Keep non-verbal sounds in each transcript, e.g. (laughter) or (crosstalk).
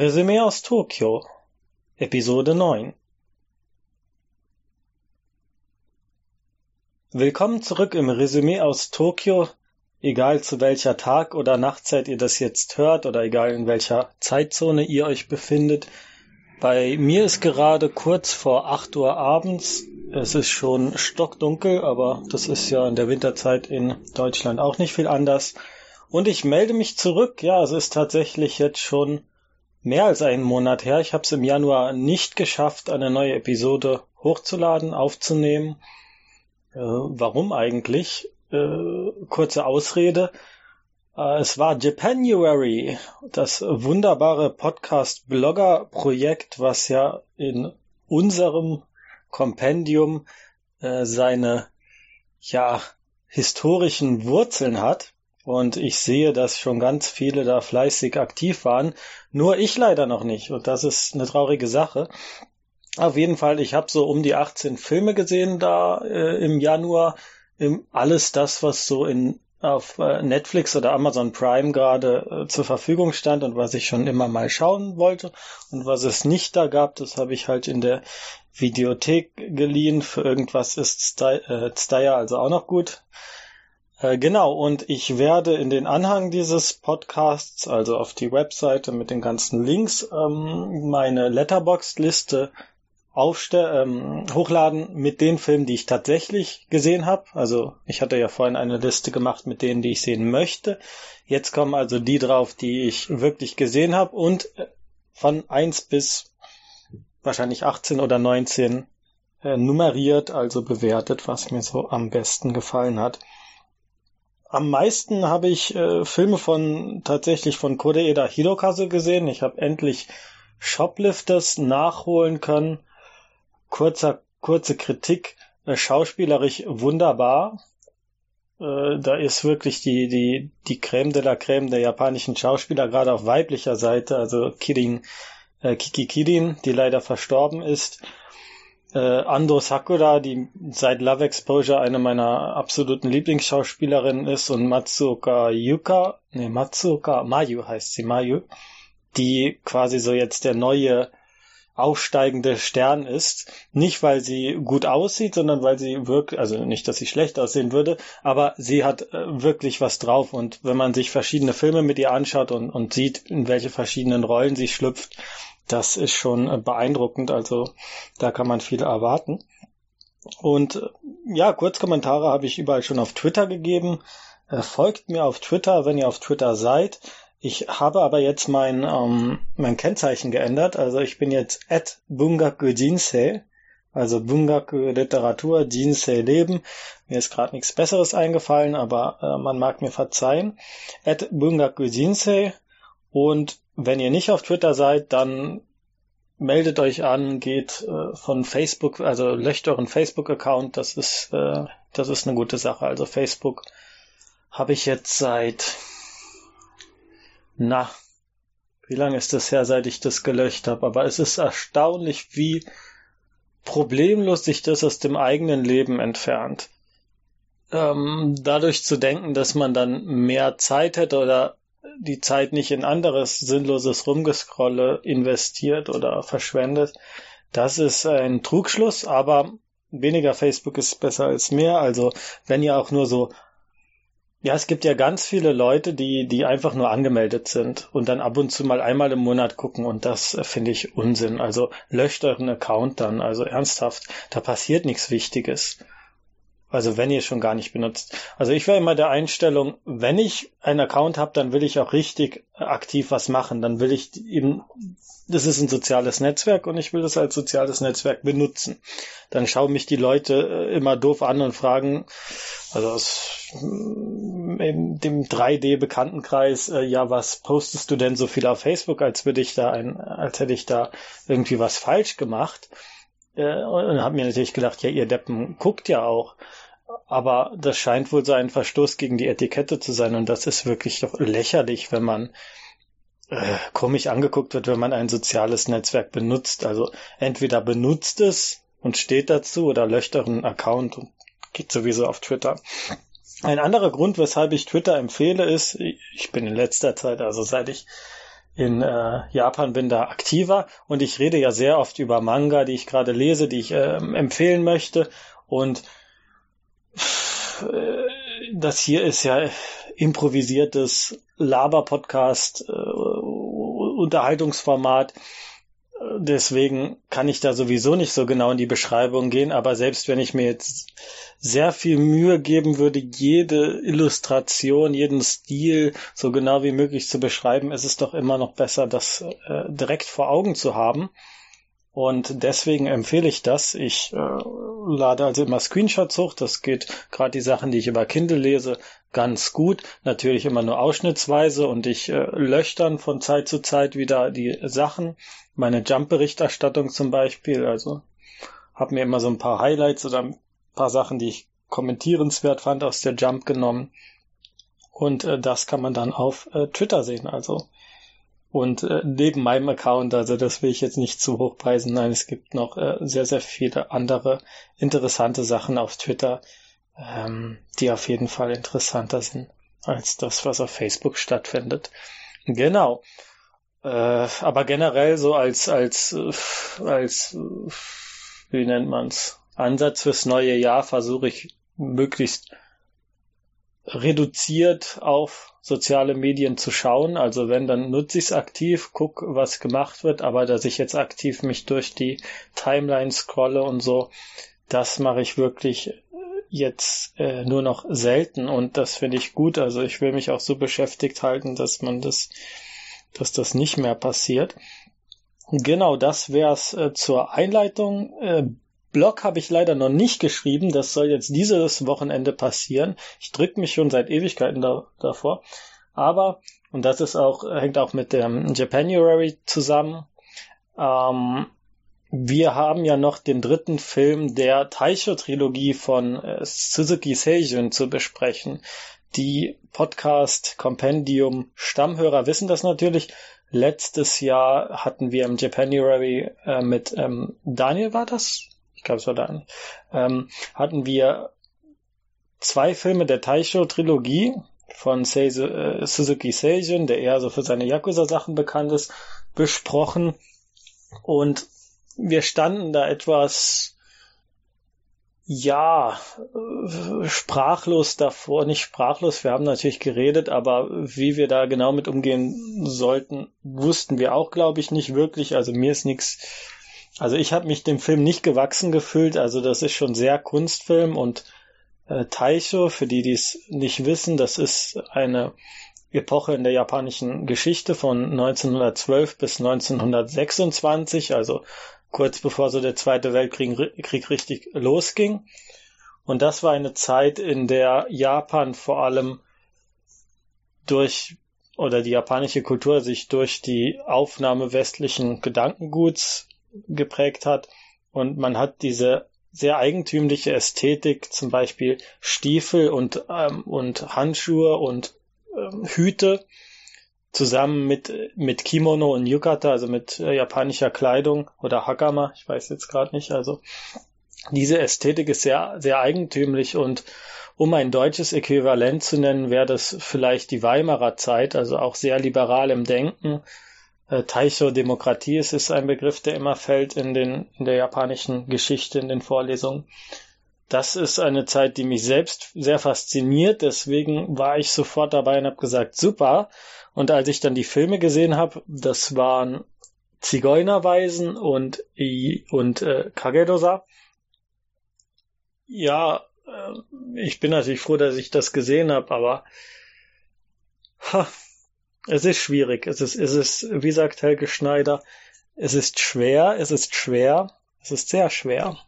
Resümee aus Tokio Episode 9 Willkommen zurück im Resümee aus Tokio, egal zu welcher Tag- oder Nachtzeit ihr das jetzt hört oder egal in welcher Zeitzone ihr euch befindet. Bei mir ist gerade kurz vor 8 Uhr abends. Es ist schon stockdunkel, aber das ist ja in der Winterzeit in Deutschland auch nicht viel anders. Und ich melde mich zurück. Ja, es ist tatsächlich jetzt schon mehr als einen Monat her. Ich habe es im Januar nicht geschafft, eine neue Episode hochzuladen, aufzunehmen. Äh, warum eigentlich? Äh, kurze Ausrede. Äh, es war Japanuary, das wunderbare Podcast-Blogger-Projekt, was ja in unserem Kompendium äh, seine ja historischen Wurzeln hat. Und ich sehe, dass schon ganz viele da fleißig aktiv waren. Nur ich leider noch nicht. Und das ist eine traurige Sache. Auf jeden Fall, ich habe so um die 18 Filme gesehen da äh, im Januar. Im, alles das, was so in auf äh, Netflix oder Amazon Prime gerade äh, zur Verfügung stand und was ich schon immer mal schauen wollte und was es nicht da gab, das habe ich halt in der Videothek geliehen. Für irgendwas ist Steyr also auch noch gut. Äh, genau, und ich werde in den Anhang dieses Podcasts, also auf die Webseite mit den ganzen Links, ähm, meine Letterboxd-Liste ähm, hochladen mit den Filmen, die ich tatsächlich gesehen habe. Also ich hatte ja vorhin eine Liste gemacht mit denen, die ich sehen möchte. Jetzt kommen also die drauf, die ich wirklich gesehen habe und äh, von eins bis wahrscheinlich 18 oder 19 äh, nummeriert, also bewertet, was mir so am besten gefallen hat. Am meisten habe ich äh, Filme von tatsächlich von Koreeda Hirokazu gesehen. Ich habe endlich Shoplifters nachholen können. Kurzer, kurze Kritik. Äh, schauspielerisch wunderbar. Äh, da ist wirklich die, die, die Creme de la Creme der japanischen Schauspieler, gerade auf weiblicher Seite, also Kirin, äh, Kiki Kirin, die leider verstorben ist äh, Ando Sakura, die seit Love Exposure eine meiner absoluten Lieblingsschauspielerinnen ist und Matsuoka Yuka, nee, Matsuoka Mayu heißt sie, Mayu, die quasi so jetzt der neue aufsteigende Stern ist. Nicht, weil sie gut aussieht, sondern weil sie wirklich, also nicht, dass sie schlecht aussehen würde, aber sie hat äh, wirklich was drauf. Und wenn man sich verschiedene Filme mit ihr anschaut und, und sieht, in welche verschiedenen Rollen sie schlüpft, das ist schon äh, beeindruckend. Also da kann man viel erwarten. Und äh, ja, Kurzkommentare habe ich überall schon auf Twitter gegeben. Äh, folgt mir auf Twitter, wenn ihr auf Twitter seid. Ich habe aber jetzt mein, ähm, mein Kennzeichen geändert. Also ich bin jetzt at Bungaku Jinsei. Also Bungaku Literatur, Jinsei Leben. Mir ist gerade nichts Besseres eingefallen, aber äh, man mag mir verzeihen. At Bungaku Jinsei. Und wenn ihr nicht auf Twitter seid, dann meldet euch an, geht äh, von Facebook, also löscht euren Facebook-Account, das ist, äh, das ist eine gute Sache. Also Facebook habe ich jetzt seit, na, wie lange ist das her, seit ich das gelöscht habe? Aber es ist erstaunlich, wie problemlos sich das aus dem eigenen Leben entfernt. Ähm, dadurch zu denken, dass man dann mehr Zeit hätte oder die Zeit nicht in anderes sinnloses Rumgescrolle investiert oder verschwendet. Das ist ein Trugschluss, aber weniger Facebook ist besser als mehr. Also wenn ihr auch nur so ja, es gibt ja ganz viele Leute, die, die einfach nur angemeldet sind und dann ab und zu mal einmal im Monat gucken und das finde ich Unsinn. Also löscht euren Account dann, also ernsthaft, da passiert nichts Wichtiges. Also wenn ihr schon gar nicht benutzt. Also ich wäre immer der Einstellung, wenn ich einen Account habe, dann will ich auch richtig aktiv was machen. Dann will ich eben, das ist ein soziales Netzwerk und ich will das als soziales Netzwerk benutzen. Dann schauen mich die Leute äh, immer doof an und fragen, also aus mm, dem 3D-Bekanntenkreis, äh, ja, was postest du denn so viel auf Facebook, als würde ich da ein, als hätte ich da irgendwie was falsch gemacht. Äh, und habe mir natürlich gedacht, ja, ihr Deppen guckt ja auch. Aber das scheint wohl so ein Verstoß gegen die Etikette zu sein und das ist wirklich doch lächerlich, wenn man äh, komisch angeguckt wird, wenn man ein soziales Netzwerk benutzt. Also entweder benutzt es und steht dazu oder löscht euren Account und geht sowieso auf Twitter. Ein anderer Grund, weshalb ich Twitter empfehle, ist, ich bin in letzter Zeit, also seit ich in äh, Japan bin da aktiver und ich rede ja sehr oft über Manga, die ich gerade lese, die ich äh, empfehlen möchte und das hier ist ja improvisiertes Laber-Podcast, äh, Unterhaltungsformat. Deswegen kann ich da sowieso nicht so genau in die Beschreibung gehen, aber selbst wenn ich mir jetzt sehr viel Mühe geben würde, jede Illustration, jeden Stil so genau wie möglich zu beschreiben, ist es doch immer noch besser, das äh, direkt vor Augen zu haben. Und deswegen empfehle ich das. Ich äh, lade also immer Screenshots hoch. Das geht gerade die Sachen, die ich über Kindle lese, ganz gut. Natürlich immer nur ausschnittsweise und ich äh, lösche von Zeit zu Zeit wieder die Sachen. Meine Jump-Berichterstattung zum Beispiel. Also habe mir immer so ein paar Highlights oder ein paar Sachen, die ich kommentierenswert fand aus der Jump genommen. Und äh, das kann man dann auf äh, Twitter sehen. Also und äh, neben meinem Account, also das will ich jetzt nicht zu hoch preisen, nein, es gibt noch äh, sehr, sehr viele andere interessante Sachen auf Twitter, ähm, die auf jeden Fall interessanter sind als das, was auf Facebook stattfindet. Genau. Äh, aber generell so als, als, äh, als, äh, wie nennt man's, Ansatz fürs neue Jahr versuche ich möglichst reduziert auf soziale Medien zu schauen. Also wenn, dann nutze ich es aktiv, guck, was gemacht wird, aber dass ich jetzt aktiv mich durch die Timeline scrolle und so, das mache ich wirklich jetzt äh, nur noch selten und das finde ich gut. Also ich will mich auch so beschäftigt halten, dass man das, dass das nicht mehr passiert. Genau, das wär's äh, zur Einleitung. Äh, Blog habe ich leider noch nicht geschrieben. Das soll jetzt dieses Wochenende passieren. Ich drücke mich schon seit Ewigkeiten da, davor. Aber, und das ist auch, hängt auch mit dem Japanuary zusammen, ähm, wir haben ja noch den dritten Film der Taisho-Trilogie von äh, Suzuki Seijun zu besprechen. Die Podcast-Kompendium Stammhörer wissen das natürlich. Letztes Jahr hatten wir im Japanuary äh, mit ähm, Daniel war das? Ich glaube, es war da, ähm, hatten wir zwei Filme der Taisho-Trilogie von Seizu, äh, Suzuki Seijun, der eher so für seine Yakuza-Sachen bekannt ist, besprochen. Und wir standen da etwas, ja, äh, sprachlos davor, nicht sprachlos, wir haben natürlich geredet, aber wie wir da genau mit umgehen sollten, wussten wir auch, glaube ich, nicht wirklich. Also mir ist nichts also ich habe mich dem Film nicht gewachsen gefühlt. Also das ist schon sehr Kunstfilm und äh, Taisho, für die, die es nicht wissen, das ist eine Epoche in der japanischen Geschichte von 1912 bis 1926, also kurz bevor so der Zweite Weltkrieg Krieg richtig losging. Und das war eine Zeit, in der Japan vor allem durch oder die japanische Kultur sich durch die Aufnahme westlichen Gedankenguts geprägt hat. Und man hat diese sehr eigentümliche Ästhetik, zum Beispiel Stiefel und, ähm, und Handschuhe und ähm, Hüte zusammen mit, mit Kimono und Yukata, also mit äh, japanischer Kleidung oder Hakama, ich weiß jetzt gerade nicht, also diese Ästhetik ist sehr, sehr eigentümlich und um ein deutsches Äquivalent zu nennen, wäre das vielleicht die Weimarer Zeit, also auch sehr liberal im Denken, Taisho-Demokratie ist, ist ein Begriff, der immer fällt in, den, in der japanischen Geschichte, in den Vorlesungen. Das ist eine Zeit, die mich selbst sehr fasziniert. Deswegen war ich sofort dabei und habe gesagt, super. Und als ich dann die Filme gesehen habe, das waren Zigeunerweisen und, und äh, Kagedosa. Ja, äh, ich bin natürlich froh, dass ich das gesehen habe, aber ha, es ist schwierig. Es ist, es ist, wie sagt Helge Schneider, es ist schwer, es ist schwer, es ist sehr schwer.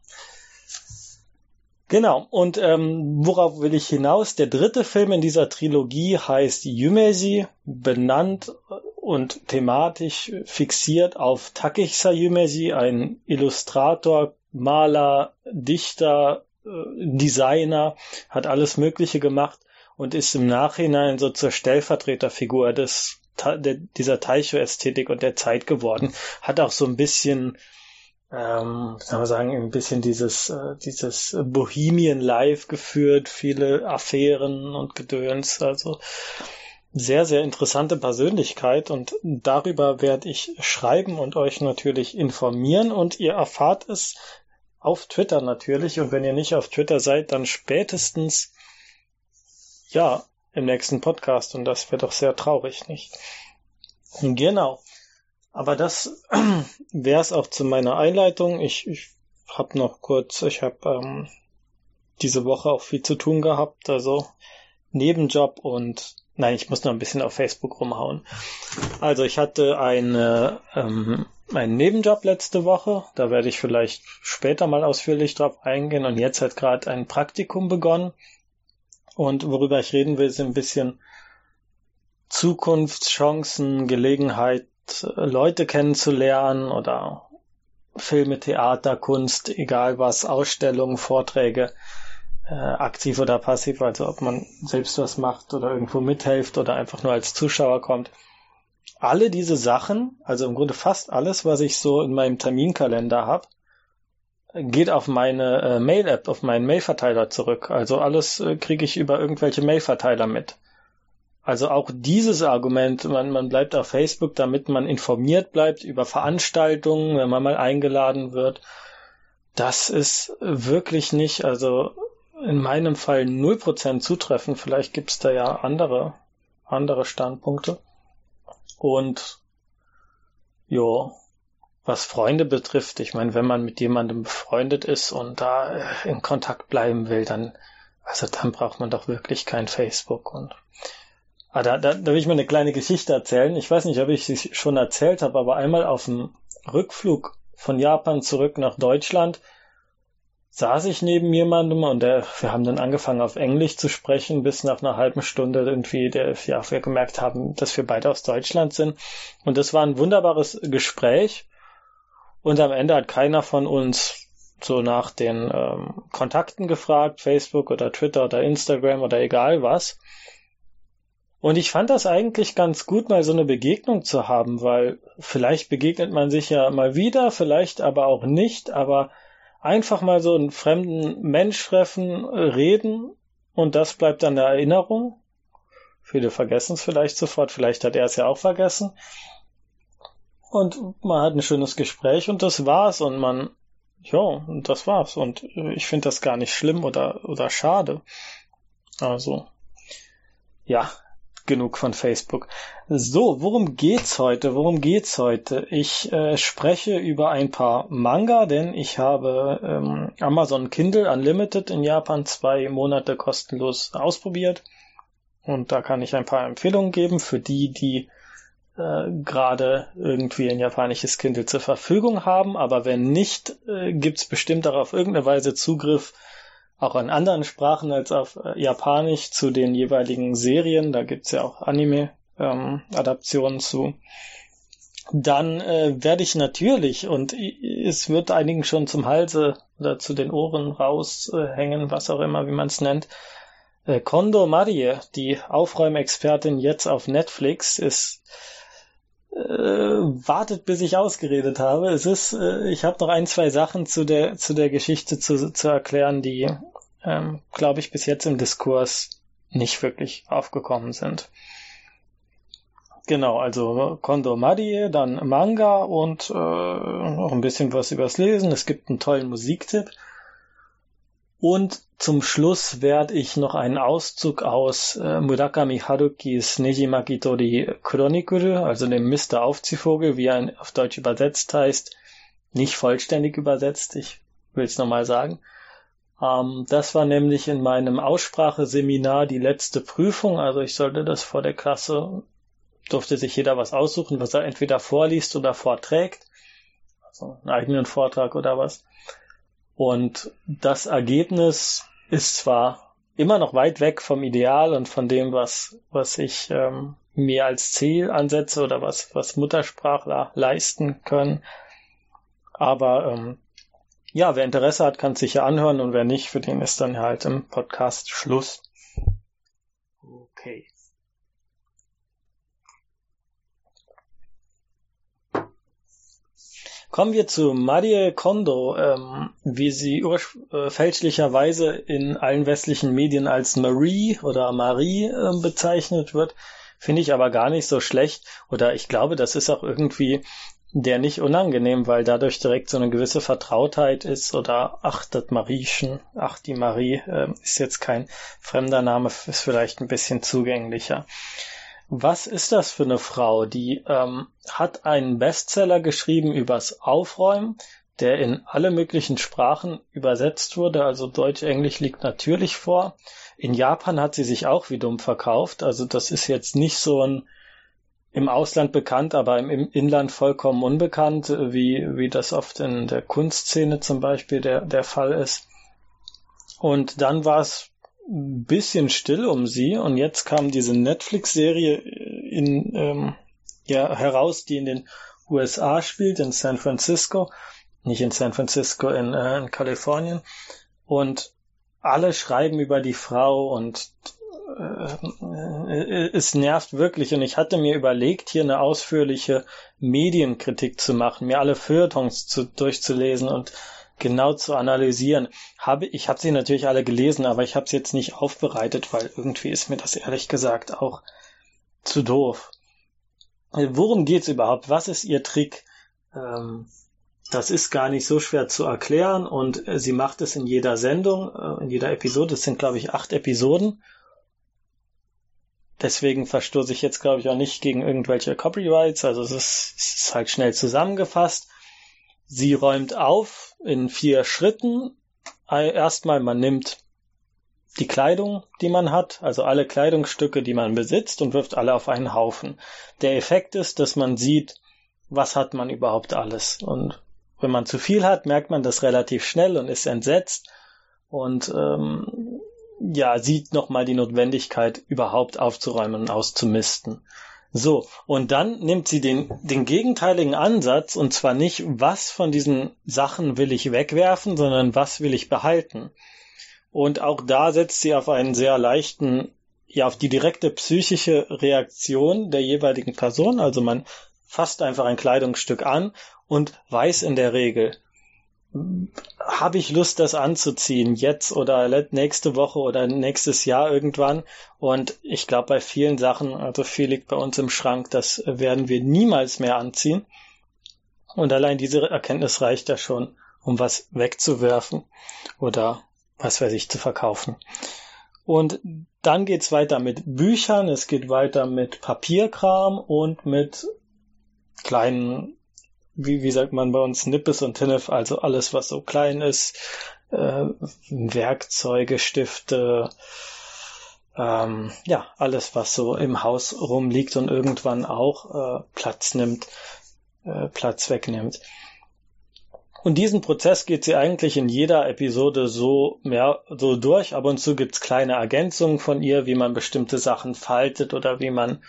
Genau, und ähm, worauf will ich hinaus? Der dritte Film in dieser Trilogie heißt Yumeji, benannt und thematisch fixiert auf Takehisa Yumeji, ein Illustrator, Maler, Dichter, äh, Designer, hat alles Mögliche gemacht und ist im Nachhinein so zur Stellvertreterfigur des der, dieser Taicho-Ästhetik und der Zeit geworden. Hat auch so ein bisschen, ähm, soll man sagen, ein bisschen dieses, äh, dieses Bohemian Life geführt, viele Affären und Gedöns. Also sehr, sehr interessante Persönlichkeit und darüber werde ich schreiben und euch natürlich informieren und ihr erfahrt es auf Twitter natürlich und wenn ihr nicht auf Twitter seid, dann spätestens ja im nächsten Podcast und das wäre doch sehr traurig, nicht? Genau. Aber das (clears throat) wäre es auch zu meiner Einleitung. Ich, ich habe noch kurz, ich habe ähm, diese Woche auch viel zu tun gehabt, also Nebenjob und nein, ich muss noch ein bisschen auf Facebook rumhauen. Also ich hatte eine, ähm, einen Nebenjob letzte Woche, da werde ich vielleicht später mal ausführlich drauf eingehen und jetzt hat gerade ein Praktikum begonnen und worüber ich reden will, ist ein bisschen Zukunftschancen, Gelegenheit, Leute kennenzulernen oder Filme, Theater, Kunst, egal was, Ausstellungen, Vorträge, äh, aktiv oder passiv, also ob man selbst was macht oder irgendwo mithilft oder einfach nur als Zuschauer kommt. Alle diese Sachen, also im Grunde fast alles, was ich so in meinem Terminkalender habe, geht auf meine äh, Mail-App, auf meinen Mail-Verteiler zurück. Also alles äh, kriege ich über irgendwelche Mail-Verteiler mit. Also auch dieses Argument, man, man bleibt auf Facebook, damit man informiert bleibt über Veranstaltungen, wenn man mal eingeladen wird. Das ist wirklich nicht, also in meinem Fall 0% zutreffend. Vielleicht gibt's da ja andere, andere Standpunkte. Und jo, was Freunde betrifft, ich meine, wenn man mit jemandem befreundet ist und da in Kontakt bleiben will, dann, also dann braucht man doch wirklich kein Facebook und Ah, da, da, da will ich mir eine kleine Geschichte erzählen. Ich weiß nicht, ob ich sie schon erzählt habe, aber einmal auf dem Rückflug von Japan zurück nach Deutschland saß ich neben jemandem und der, wir haben dann angefangen auf Englisch zu sprechen, bis nach einer halben Stunde irgendwie, der, ja, wir gemerkt haben, dass wir beide aus Deutschland sind. Und das war ein wunderbares Gespräch. Und am Ende hat keiner von uns so nach den ähm, Kontakten gefragt, Facebook oder Twitter oder Instagram oder egal was. Und ich fand das eigentlich ganz gut, mal so eine Begegnung zu haben, weil vielleicht begegnet man sich ja mal wieder, vielleicht aber auch nicht, aber einfach mal so einen fremden Mensch treffen, reden und das bleibt dann der Erinnerung. Viele vergessen es vielleicht sofort, vielleicht hat er es ja auch vergessen. Und man hat ein schönes Gespräch und das war's und man, ja, und das war's. Und ich finde das gar nicht schlimm oder, oder schade. Also, ja, genug von Facebook. So, worum geht's heute? Worum geht's heute? Ich äh, spreche über ein paar Manga, denn ich habe ähm, Amazon Kindle Unlimited in Japan zwei Monate kostenlos ausprobiert. Und da kann ich ein paar Empfehlungen geben für die, die äh, gerade irgendwie ein japanisches Kindle zur Verfügung haben. Aber wenn nicht, äh, gibt's bestimmt auch auf irgendeine Weise Zugriff auch an anderen Sprachen als auf äh, Japanisch zu den jeweiligen Serien. Da gibt's ja auch Anime-Adaptionen ähm, zu. Dann äh, werde ich natürlich, und es wird einigen schon zum Halse oder zu den Ohren raushängen, äh, was auch immer, wie man es nennt, äh, Kondo Marie, die Aufräumexpertin jetzt auf Netflix, ist wartet, bis ich ausgeredet habe. Es ist, äh, ich habe noch ein, zwei Sachen zu der zu der Geschichte zu, zu erklären, die ähm, glaube ich, bis jetzt im Diskurs nicht wirklich aufgekommen sind. Genau, also Kondo Marie, dann Manga und äh, noch ein bisschen was übers Lesen. Es gibt einen tollen Musiktipp. Und zum Schluss werde ich noch einen Auszug aus äh, Murakami Harukis Nejima Kitori Chronicle, also dem Mr. Aufziehvogel, wie er auf Deutsch übersetzt heißt, nicht vollständig übersetzt, ich will es nochmal sagen. Ähm, das war nämlich in meinem Ausspracheseminar die letzte Prüfung. Also ich sollte das vor der Klasse, durfte sich jeder was aussuchen, was er entweder vorliest oder vorträgt. Also einen eigenen Vortrag oder was. Und das Ergebnis ist zwar immer noch weit weg vom Ideal und von dem, was, was ich ähm, mir als Ziel ansetze oder was, was Muttersprachler leisten können. Aber ähm, ja, wer Interesse hat, kann es sich ja anhören und wer nicht, für den ist dann halt im Podcast Schluss. Okay. Kommen wir zu Marie Kondo, ähm, wie sie äh, fälschlicherweise in allen westlichen Medien als Marie oder Marie äh, bezeichnet wird. Finde ich aber gar nicht so schlecht. Oder ich glaube, das ist auch irgendwie der nicht unangenehm, weil dadurch direkt so eine gewisse Vertrautheit ist oder ach, das Mariechen, ach, die Marie äh, ist jetzt kein fremder Name, ist vielleicht ein bisschen zugänglicher. Was ist das für eine Frau? Die ähm, hat einen Bestseller geschrieben übers Aufräumen, der in alle möglichen Sprachen übersetzt wurde. Also Deutsch, Englisch liegt natürlich vor. In Japan hat sie sich auch wie dumm verkauft. Also das ist jetzt nicht so ein im Ausland bekannt, aber im Inland vollkommen unbekannt, wie, wie das oft in der Kunstszene zum Beispiel der, der Fall ist. Und dann war es ein bisschen still um sie und jetzt kam diese Netflix-Serie in, ähm, ja, heraus, die in den USA spielt, in San Francisco, nicht in San Francisco, in, äh, in Kalifornien. Und alle schreiben über die Frau und äh, es nervt wirklich und ich hatte mir überlegt, hier eine ausführliche Medienkritik zu machen, mir alle Feuilletons zu, durchzulesen und genau zu analysieren. Habe, ich habe sie natürlich alle gelesen, aber ich habe sie jetzt nicht aufbereitet, weil irgendwie ist mir das ehrlich gesagt auch zu doof. Worum geht's überhaupt? Was ist ihr Trick? Ähm, das ist gar nicht so schwer zu erklären und sie macht es in jeder Sendung, äh, in jeder Episode. Es sind, glaube ich, acht Episoden Deswegen verstoße ich jetzt, glaube ich, auch nicht gegen irgendwelche Copyrights. Also es ist, es ist halt schnell zusammengefasst. Sie räumt auf in vier Schritten. Erstmal, man nimmt die Kleidung, die man hat, also alle Kleidungsstücke, die man besitzt und wirft alle auf einen Haufen. Der Effekt ist, dass man sieht, was hat man überhaupt alles. Und wenn man zu viel hat, merkt man das relativ schnell und ist entsetzt. Und ähm, ja, sieht nochmal die Notwendigkeit, überhaupt aufzuräumen und auszumisten. So, und dann nimmt sie den, den gegenteiligen Ansatz, und zwar nicht, was von diesen Sachen will ich wegwerfen, sondern was will ich behalten. Und auch da setzt sie auf einen sehr leichten, ja, auf die direkte psychische Reaktion der jeweiligen Person. Also man fasst einfach ein Kleidungsstück an und weiß in der Regel, habe ich Lust, das anzuziehen, jetzt oder nächste Woche oder nächstes Jahr irgendwann. Und ich glaube, bei vielen Sachen, also viel liegt bei uns im Schrank, das werden wir niemals mehr anziehen. Und allein diese Erkenntnis reicht ja schon, um was wegzuwerfen oder was weiß ich zu verkaufen. Und dann geht's weiter mit Büchern, es geht weiter mit Papierkram und mit kleinen wie, wie sagt man bei uns, Nippes und Tinnef, also alles, was so klein ist, äh, Werkzeuge, Stifte, ähm, ja, alles, was so im Haus rumliegt und irgendwann auch äh, Platz nimmt, äh, Platz wegnimmt. Und diesen Prozess geht sie eigentlich in jeder Episode so mehr so durch. Ab und zu gibt's kleine Ergänzungen von ihr, wie man bestimmte Sachen faltet oder wie man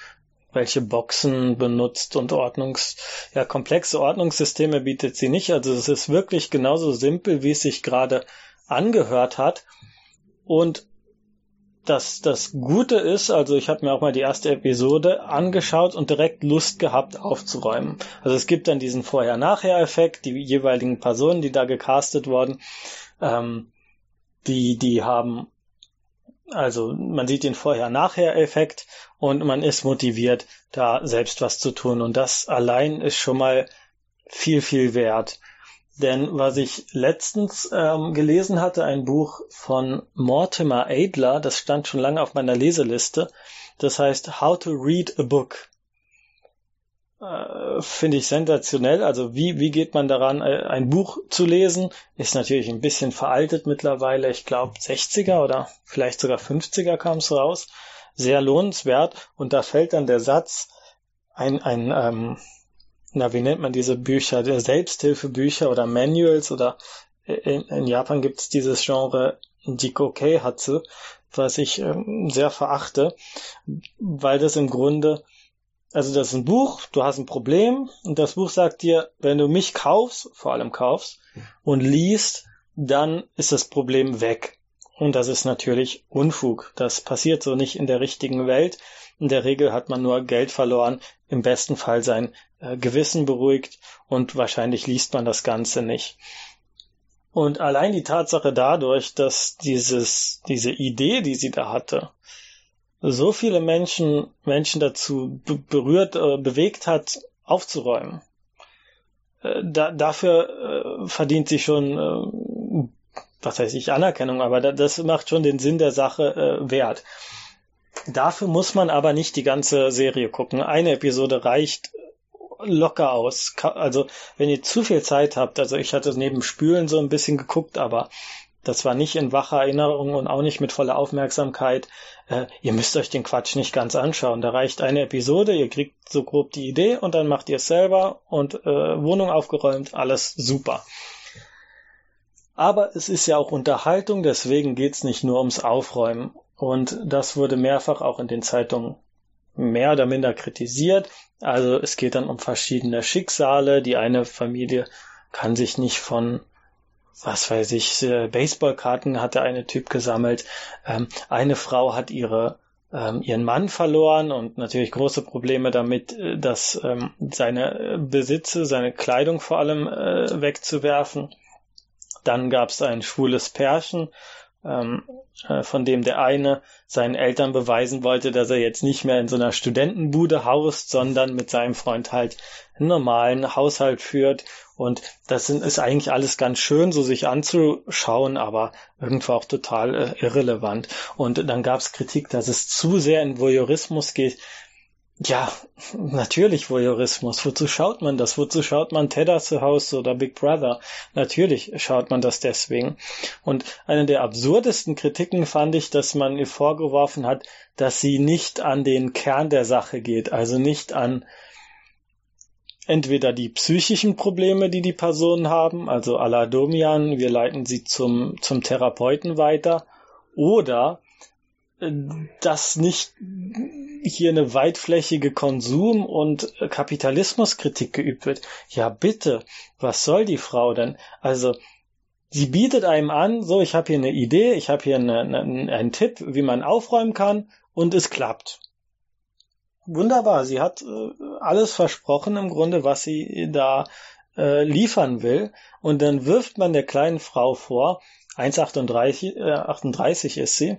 welche Boxen benutzt und Ordnungs, ja, komplexe Ordnungssysteme bietet sie nicht. Also es ist wirklich genauso simpel, wie es sich gerade angehört hat. Und das, das Gute ist, also ich habe mir auch mal die erste Episode angeschaut und direkt Lust gehabt aufzuräumen. Also es gibt dann diesen Vorher-Nachher-Effekt, die jeweiligen Personen, die da gecastet wurden, ähm, die, die haben also man sieht den Vorher-Nachher-Effekt und man ist motiviert, da selbst was zu tun. Und das allein ist schon mal viel, viel wert. Denn was ich letztens ähm, gelesen hatte, ein Buch von Mortimer Adler, das stand schon lange auf meiner Leseliste, das heißt How to Read a Book äh, finde ich sensationell. Also wie, wie geht man daran, äh, ein Buch zu lesen? Ist natürlich ein bisschen veraltet mittlerweile. Ich glaube 60er oder vielleicht sogar 50er kam es raus. Sehr lohnenswert. Und da fällt dann der Satz, ein, ein ähm, na, wie nennt man diese Bücher? Selbsthilfebücher oder Manuals oder in, in Japan gibt es dieses Genre Jikokei Hatsu, was ich ähm, sehr verachte, weil das im Grunde also das ist ein Buch, du hast ein Problem und das Buch sagt dir, wenn du mich kaufst, vor allem kaufst und liest, dann ist das Problem weg. Und das ist natürlich Unfug. Das passiert so nicht in der richtigen Welt. In der Regel hat man nur Geld verloren, im besten Fall sein äh, Gewissen beruhigt und wahrscheinlich liest man das Ganze nicht. Und allein die Tatsache dadurch, dass dieses, diese Idee, die sie da hatte, so viele Menschen, Menschen dazu berührt, äh, bewegt hat, aufzuräumen. Äh, da, dafür äh, verdient sie schon, äh, was heißt ich, Anerkennung, aber da, das macht schon den Sinn der Sache wert. Dafür muss man aber nicht die ganze Serie gucken. Eine Episode reicht locker aus. Also, wenn ihr zu viel Zeit habt, also ich hatte neben Spülen so ein bisschen geguckt, aber das war nicht in wacher Erinnerung und auch nicht mit voller Aufmerksamkeit. Äh, ihr müsst euch den Quatsch nicht ganz anschauen. Da reicht eine Episode, ihr kriegt so grob die Idee und dann macht ihr es selber und äh, Wohnung aufgeräumt, alles super. Aber es ist ja auch Unterhaltung, deswegen geht's nicht nur ums Aufräumen. Und das wurde mehrfach auch in den Zeitungen mehr oder minder kritisiert. Also es geht dann um verschiedene Schicksale. Die eine Familie kann sich nicht von was weiß ich, äh, Baseballkarten hat der eine Typ gesammelt. Ähm, eine Frau hat ihre ähm, ihren Mann verloren und natürlich große Probleme damit, äh, dass ähm, seine Besitze, seine Kleidung vor allem äh, wegzuwerfen. Dann gab es ein schwules Pärchen, ähm, äh, von dem der eine seinen Eltern beweisen wollte, dass er jetzt nicht mehr in so einer Studentenbude haust, sondern mit seinem Freund halt einen normalen Haushalt führt. Und das sind, ist eigentlich alles ganz schön, so sich anzuschauen, aber irgendwo auch total äh, irrelevant. Und dann gab es Kritik, dass es zu sehr in Voyeurismus geht. Ja, natürlich Voyeurismus. Wozu schaut man das? Wozu schaut man Tedder zu Hause oder Big Brother? Natürlich schaut man das deswegen. Und eine der absurdesten Kritiken fand ich, dass man ihr vorgeworfen hat, dass sie nicht an den Kern der Sache geht, also nicht an entweder die psychischen Probleme, die die Personen haben, also Aladomian, wir leiten sie zum, zum Therapeuten weiter, oder äh, dass nicht hier eine weitflächige Konsum- und Kapitalismuskritik geübt wird. Ja, bitte, was soll die Frau denn? Also, sie bietet einem an, so, ich habe hier eine Idee, ich habe hier eine, eine, einen Tipp, wie man aufräumen kann, und es klappt. Wunderbar, sie hat äh, alles versprochen im Grunde, was sie da äh, liefern will. Und dann wirft man der kleinen Frau vor, 1,38 äh, 38 ist sie,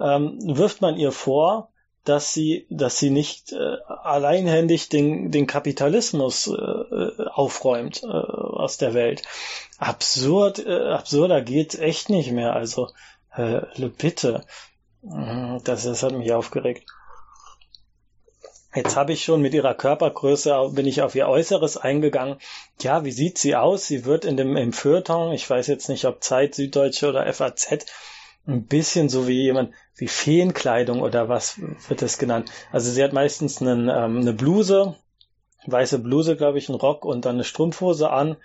ähm, wirft man ihr vor, dass sie, dass sie nicht äh, alleinhändig den, den Kapitalismus äh, aufräumt äh, aus der Welt. Absurd, äh, absurder geht's echt nicht mehr. Also äh, bitte, mhm, das, das hat mich aufgeregt. Jetzt habe ich schon mit ihrer Körpergröße, bin ich auf ihr Äußeres eingegangen. Ja, wie sieht sie aus? Sie wird in dem, im Feuilleton, ich weiß jetzt nicht, ob Zeit, Süddeutsche oder FAZ, ein bisschen so wie jemand, wie Feenkleidung oder was wird das genannt? Also sie hat meistens einen, ähm, eine Bluse, weiße Bluse, glaube ich, einen Rock und dann eine Strumpfhose an.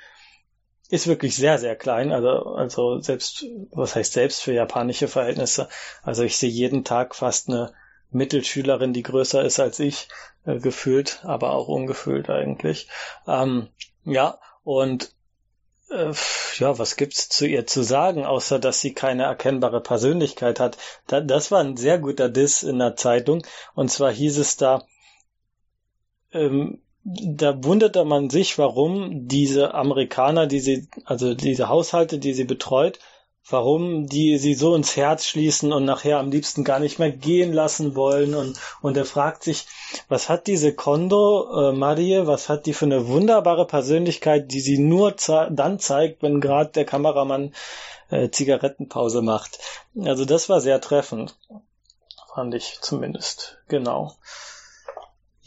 Ist wirklich sehr, sehr klein, also, also selbst, was heißt selbst für japanische Verhältnisse? Also ich sehe jeden Tag fast eine Mittelschülerin, die größer ist als ich, äh, gefühlt, aber auch ungefühlt eigentlich. Ähm, ja, und äh, ja, was gibt's zu ihr zu sagen, außer dass sie keine erkennbare Persönlichkeit hat? Da, das war ein sehr guter Diss in der Zeitung. Und zwar hieß es da, ähm, da wunderte man sich, warum diese Amerikaner, die sie, also diese Haushalte, die sie betreut, warum die sie so ins Herz schließen und nachher am liebsten gar nicht mehr gehen lassen wollen und und er fragt sich, was hat diese Kondo äh, Marie, was hat die für eine wunderbare Persönlichkeit, die sie nur dann zeigt, wenn gerade der Kameramann äh, Zigarettenpause macht. Also das war sehr treffend, fand ich zumindest. Genau.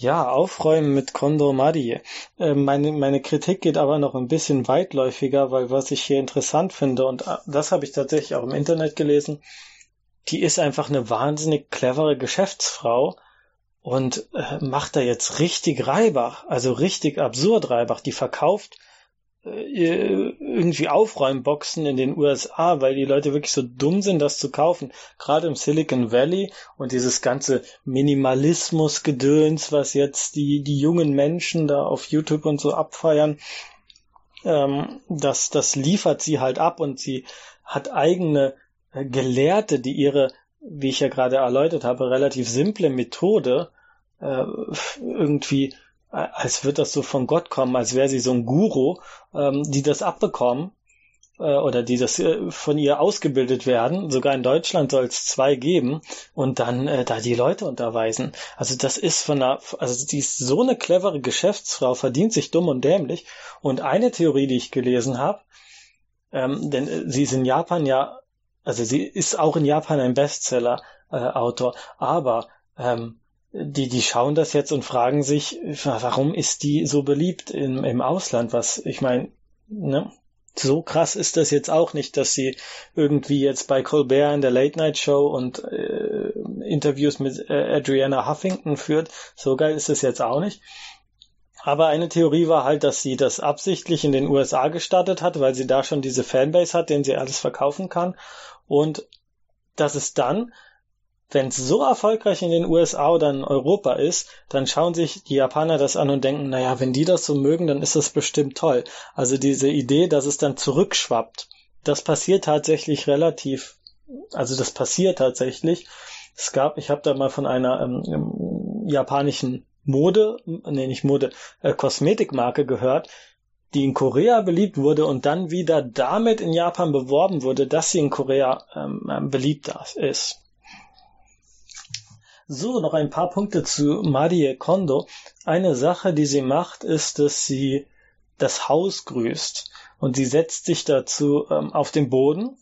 Ja, aufräumen mit Kondomadi. Äh, meine, meine Kritik geht aber noch ein bisschen weitläufiger, weil was ich hier interessant finde, und äh, das habe ich tatsächlich auch im Internet gelesen, die ist einfach eine wahnsinnig clevere Geschäftsfrau und äh, macht da jetzt richtig Reibach, also richtig absurd Reibach. Die verkauft irgendwie Aufräumboxen in den USA, weil die Leute wirklich so dumm sind, das zu kaufen. Gerade im Silicon Valley und dieses ganze Minimalismus-Gedöns, was jetzt die, die jungen Menschen da auf YouTube und so abfeiern, ähm, das, das liefert sie halt ab und sie hat eigene äh, Gelehrte, die ihre, wie ich ja gerade erläutert habe, relativ simple Methode äh, irgendwie als wird das so von Gott kommen, als wäre sie so ein Guru, ähm, die das abbekommen äh, oder die das äh, von ihr ausgebildet werden. Sogar in Deutschland soll es zwei geben und dann äh, da die Leute unterweisen. Also das ist von einer, also die ist so eine clevere Geschäftsfrau, verdient sich dumm und dämlich. Und eine Theorie, die ich gelesen habe, ähm, denn äh, sie ist in Japan ja, also sie ist auch in Japan ein Bestseller-Autor, äh, aber ähm, die, die schauen das jetzt und fragen sich, warum ist die so beliebt im, im Ausland? Was, ich meine, ne? so krass ist das jetzt auch nicht, dass sie irgendwie jetzt bei Colbert in der Late Night Show und äh, Interviews mit äh, Adriana Huffington führt. So geil ist es jetzt auch nicht. Aber eine Theorie war halt, dass sie das absichtlich in den USA gestartet hat, weil sie da schon diese Fanbase hat, den sie alles verkaufen kann. Und dass es dann wenn es so erfolgreich in den USA oder in Europa ist, dann schauen sich die Japaner das an und denken, naja, wenn die das so mögen, dann ist das bestimmt toll. Also diese Idee, dass es dann zurückschwappt, das passiert tatsächlich relativ, also das passiert tatsächlich. Es gab, ich habe da mal von einer ähm, ähm, japanischen Mode, nee, nicht Mode, äh, Kosmetikmarke gehört, die in Korea beliebt wurde und dann wieder damit in Japan beworben wurde, dass sie in Korea ähm, ähm beliebt ist. So, noch ein paar Punkte zu Marie Kondo. Eine Sache, die sie macht, ist, dass sie das Haus grüßt und sie setzt sich dazu ähm, auf den Boden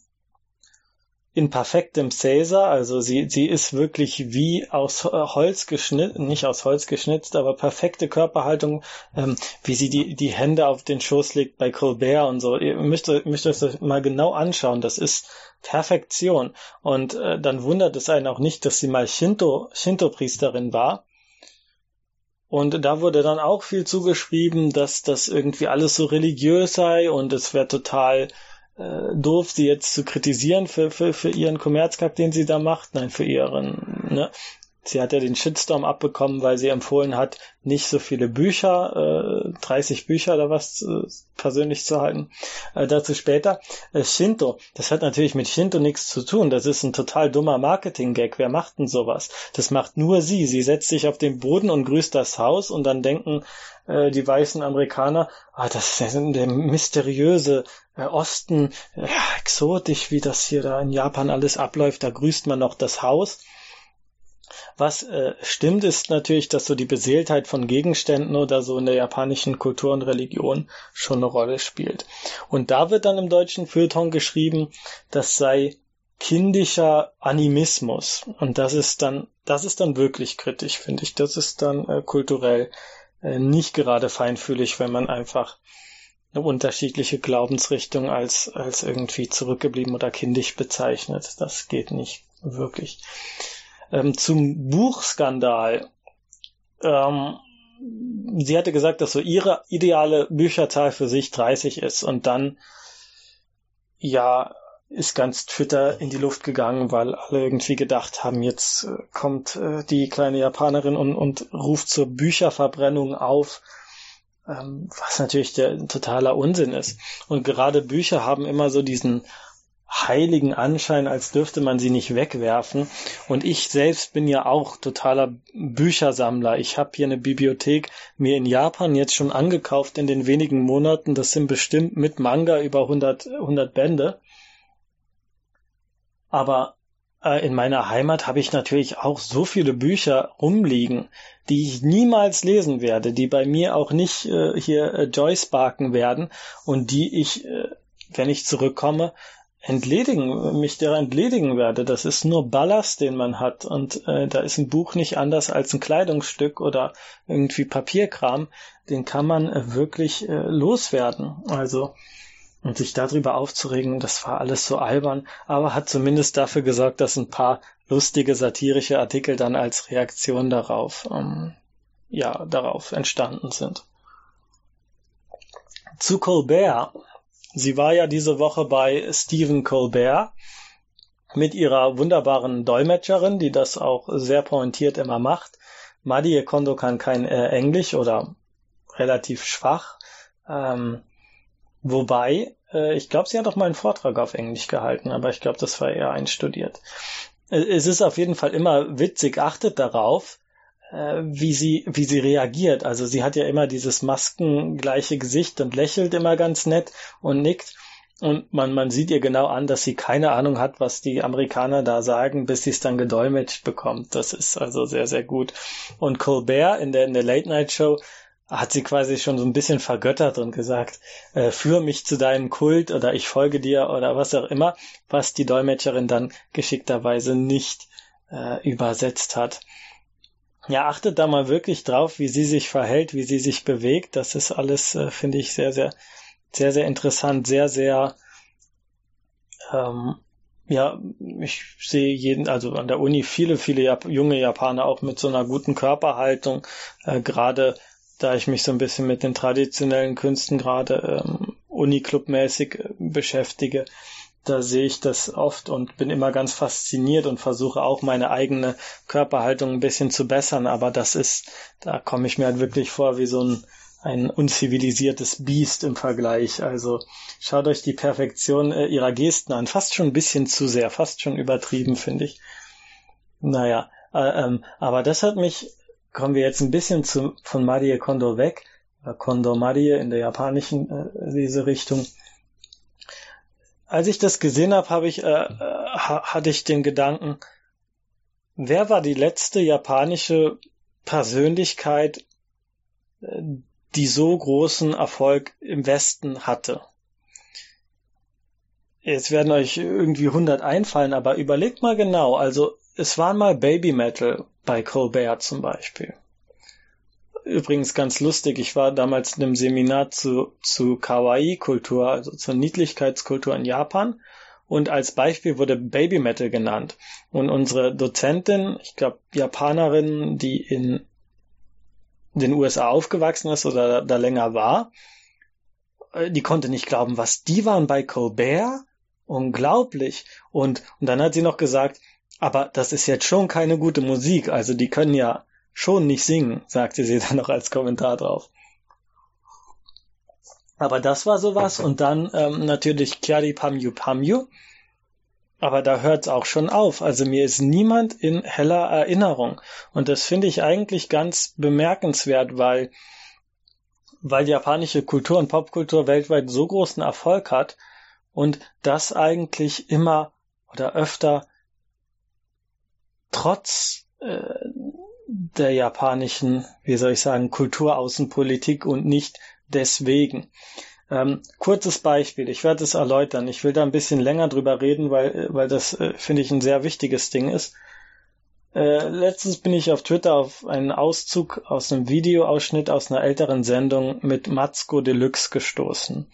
in perfektem Caesar, also sie, sie ist wirklich wie aus Holz geschnitten, nicht aus Holz geschnitzt, aber perfekte Körperhaltung, ähm, wie sie die, die Hände auf den Schoß legt bei Colbert und so. Ihr müsst, müsst euch das mal genau anschauen, das ist Perfektion. Und äh, dann wundert es einen auch nicht, dass sie mal Shinto, Shinto-Priesterin war. Und da wurde dann auch viel zugeschrieben, dass das irgendwie alles so religiös sei und es wäre total äh, doof, sie jetzt zu kritisieren für, für, für ihren Kommerzkack, den sie da macht. Nein, für ihren, ne? Sie hat ja den Shitstorm abbekommen, weil sie empfohlen hat, nicht so viele Bücher, äh, 30 Bücher oder was äh, persönlich zu halten. Äh, dazu später. Äh, Shinto, das hat natürlich mit Shinto nichts zu tun. Das ist ein total dummer Marketing-Gag. Wer macht denn sowas? Das macht nur sie. Sie setzt sich auf den Boden und grüßt das Haus und dann denken äh, die weißen Amerikaner, ah, das ist der mysteriöse äh, Osten, ja, exotisch, wie das hier da in Japan alles abläuft. Da grüßt man noch das Haus. Was äh, stimmt, ist natürlich, dass so die Beseeltheit von Gegenständen oder so in der japanischen Kultur und Religion schon eine Rolle spielt. Und da wird dann im deutschen Feuilleton geschrieben, das sei kindischer Animismus. Und das ist dann, das ist dann wirklich kritisch, finde ich. Das ist dann äh, kulturell äh, nicht gerade feinfühlig, wenn man einfach eine unterschiedliche Glaubensrichtung als, als irgendwie zurückgeblieben oder kindisch bezeichnet. Das geht nicht wirklich. Ähm, zum Buchskandal. Ähm, sie hatte gesagt, dass so ihre ideale Bücherzahl für sich 30 ist und dann ja ist ganz Twitter in die Luft gegangen, weil alle irgendwie gedacht haben, jetzt äh, kommt äh, die kleine Japanerin und, und ruft zur Bücherverbrennung auf, ähm, was natürlich der totaler Unsinn ist. Und gerade Bücher haben immer so diesen heiligen Anschein, als dürfte man sie nicht wegwerfen. Und ich selbst bin ja auch totaler Büchersammler. Ich habe hier eine Bibliothek mir in Japan jetzt schon angekauft in den wenigen Monaten. Das sind bestimmt mit Manga über 100, 100 Bände. Aber äh, in meiner Heimat habe ich natürlich auch so viele Bücher rumliegen, die ich niemals lesen werde, die bei mir auch nicht äh, hier äh, Joyce barken werden und die ich, äh, wenn ich zurückkomme, entledigen, mich der entledigen werde. Das ist nur Ballast, den man hat. Und äh, da ist ein Buch nicht anders als ein Kleidungsstück oder irgendwie Papierkram. Den kann man äh, wirklich äh, loswerden. Also und sich darüber aufzuregen, das war alles so albern, aber hat zumindest dafür gesorgt, dass ein paar lustige satirische Artikel dann als Reaktion darauf, ähm, ja, darauf entstanden sind. Zu Colbert. Sie war ja diese Woche bei Stephen Colbert mit ihrer wunderbaren Dolmetscherin, die das auch sehr pointiert immer macht. Madie Kondo kann kein äh, Englisch oder relativ schwach. Ähm, Wobei, äh, ich glaube, sie hat auch mal einen Vortrag auf Englisch gehalten, aber ich glaube, das war eher einstudiert. Äh, es ist auf jeden Fall immer witzig, achtet darauf, wie sie, wie sie reagiert. Also sie hat ja immer dieses maskengleiche Gesicht und lächelt immer ganz nett und nickt. und man, man sieht ihr genau an, dass sie keine Ahnung hat, was die Amerikaner da sagen, bis sie es dann gedolmetscht bekommt. Das ist also sehr, sehr gut. Und Colbert in der, in der Late Night Show hat sie quasi schon so ein bisschen vergöttert und gesagt, äh, führe mich zu deinem Kult oder ich folge dir oder was auch immer, was die Dolmetscherin dann geschickterweise nicht äh, übersetzt hat. Ja, achtet da mal wirklich drauf, wie sie sich verhält, wie sie sich bewegt. Das ist alles, äh, finde ich, sehr, sehr, sehr, sehr interessant, sehr, sehr, ähm, ja, ich sehe jeden, also an der Uni viele, viele Jap junge Japaner auch mit so einer guten Körperhaltung, äh, gerade da ich mich so ein bisschen mit den traditionellen Künsten gerade ähm, Uniclub-mäßig äh, beschäftige, da sehe ich das oft und bin immer ganz fasziniert und versuche auch meine eigene Körperhaltung ein bisschen zu bessern, aber das ist, da komme ich mir halt wirklich vor wie so ein, ein unzivilisiertes Biest im Vergleich. Also schaut euch die Perfektion äh, ihrer Gesten an. Fast schon ein bisschen zu sehr, fast schon übertrieben, finde ich. Naja, äh, ähm, aber das hat mich kommen wir jetzt ein bisschen zu, von Marie Kondo weg, Kondo Marie in der japanischen äh, diese Richtung. Als ich das gesehen habe, habe ich, äh, äh, hatte ich den Gedanken, wer war die letzte japanische Persönlichkeit, äh, die so großen Erfolg im Westen hatte? Jetzt werden euch irgendwie 100 einfallen, aber überlegt mal genau. Also es waren mal Baby Metal bei Colbert zum Beispiel. Übrigens ganz lustig, ich war damals in einem Seminar zu, zu Kawaii-Kultur, also zur Niedlichkeitskultur in Japan. Und als Beispiel wurde Baby Metal genannt. Und unsere Dozentin, ich glaube Japanerin, die in den USA aufgewachsen ist oder da länger war, äh, die konnte nicht glauben, was die waren bei Colbert. Unglaublich. Und, und dann hat sie noch gesagt, aber das ist jetzt schon keine gute Musik, also die können ja schon nicht singen, sagte sie (laughs) dann noch als Kommentar drauf. Aber das war sowas und dann ähm, natürlich Kyari Pamyu Pamyu. Aber da hört's auch schon auf. Also mir ist niemand in heller Erinnerung. Und das finde ich eigentlich ganz bemerkenswert, weil, weil japanische Kultur und Popkultur weltweit so großen Erfolg hat und das eigentlich immer oder öfter trotz äh, der japanischen, wie soll ich sagen, Kulturaußenpolitik und nicht deswegen. Ähm, kurzes Beispiel, ich werde es erläutern. Ich will da ein bisschen länger drüber reden, weil, weil das, äh, finde ich, ein sehr wichtiges Ding ist. Äh, letztens bin ich auf Twitter auf einen Auszug aus einem Videoausschnitt aus einer älteren Sendung mit Matsuko Deluxe gestoßen.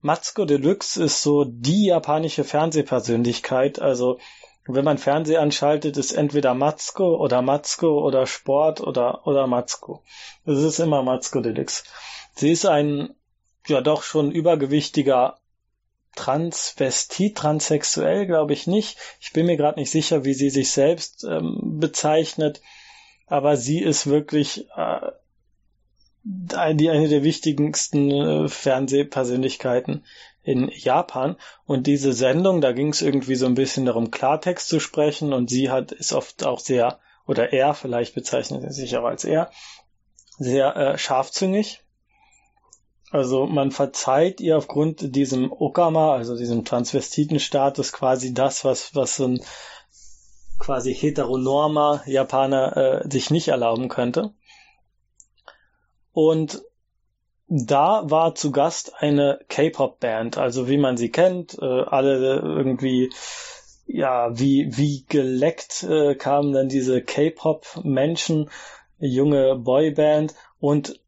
Matsuko Deluxe ist so die japanische Fernsehpersönlichkeit, also wenn man Fernseh anschaltet, ist entweder Matsko oder Matsko oder Sport oder, oder Matsko. Es ist immer Matsko Deluxe. Sie ist ein, ja doch schon übergewichtiger Transvestit, transsexuell glaube ich nicht. Ich bin mir gerade nicht sicher, wie sie sich selbst ähm, bezeichnet, aber sie ist wirklich äh, eine der wichtigsten äh, Fernsehpersönlichkeiten in Japan. Und diese Sendung, da ging es irgendwie so ein bisschen darum, Klartext zu sprechen. Und sie hat, ist oft auch sehr, oder er, vielleicht bezeichnet er sich auch als er, sehr äh, scharfzüngig. Also man verzeiht ihr aufgrund diesem Okama, also diesem Transvestitenstatus quasi das, was, was so ein quasi heteronormer Japaner äh, sich nicht erlauben könnte. Und da war zu Gast eine K-Pop-Band, also wie man sie kennt, äh, alle irgendwie, ja, wie, wie geleckt äh, kamen dann diese K-Pop-Menschen, junge Boyband und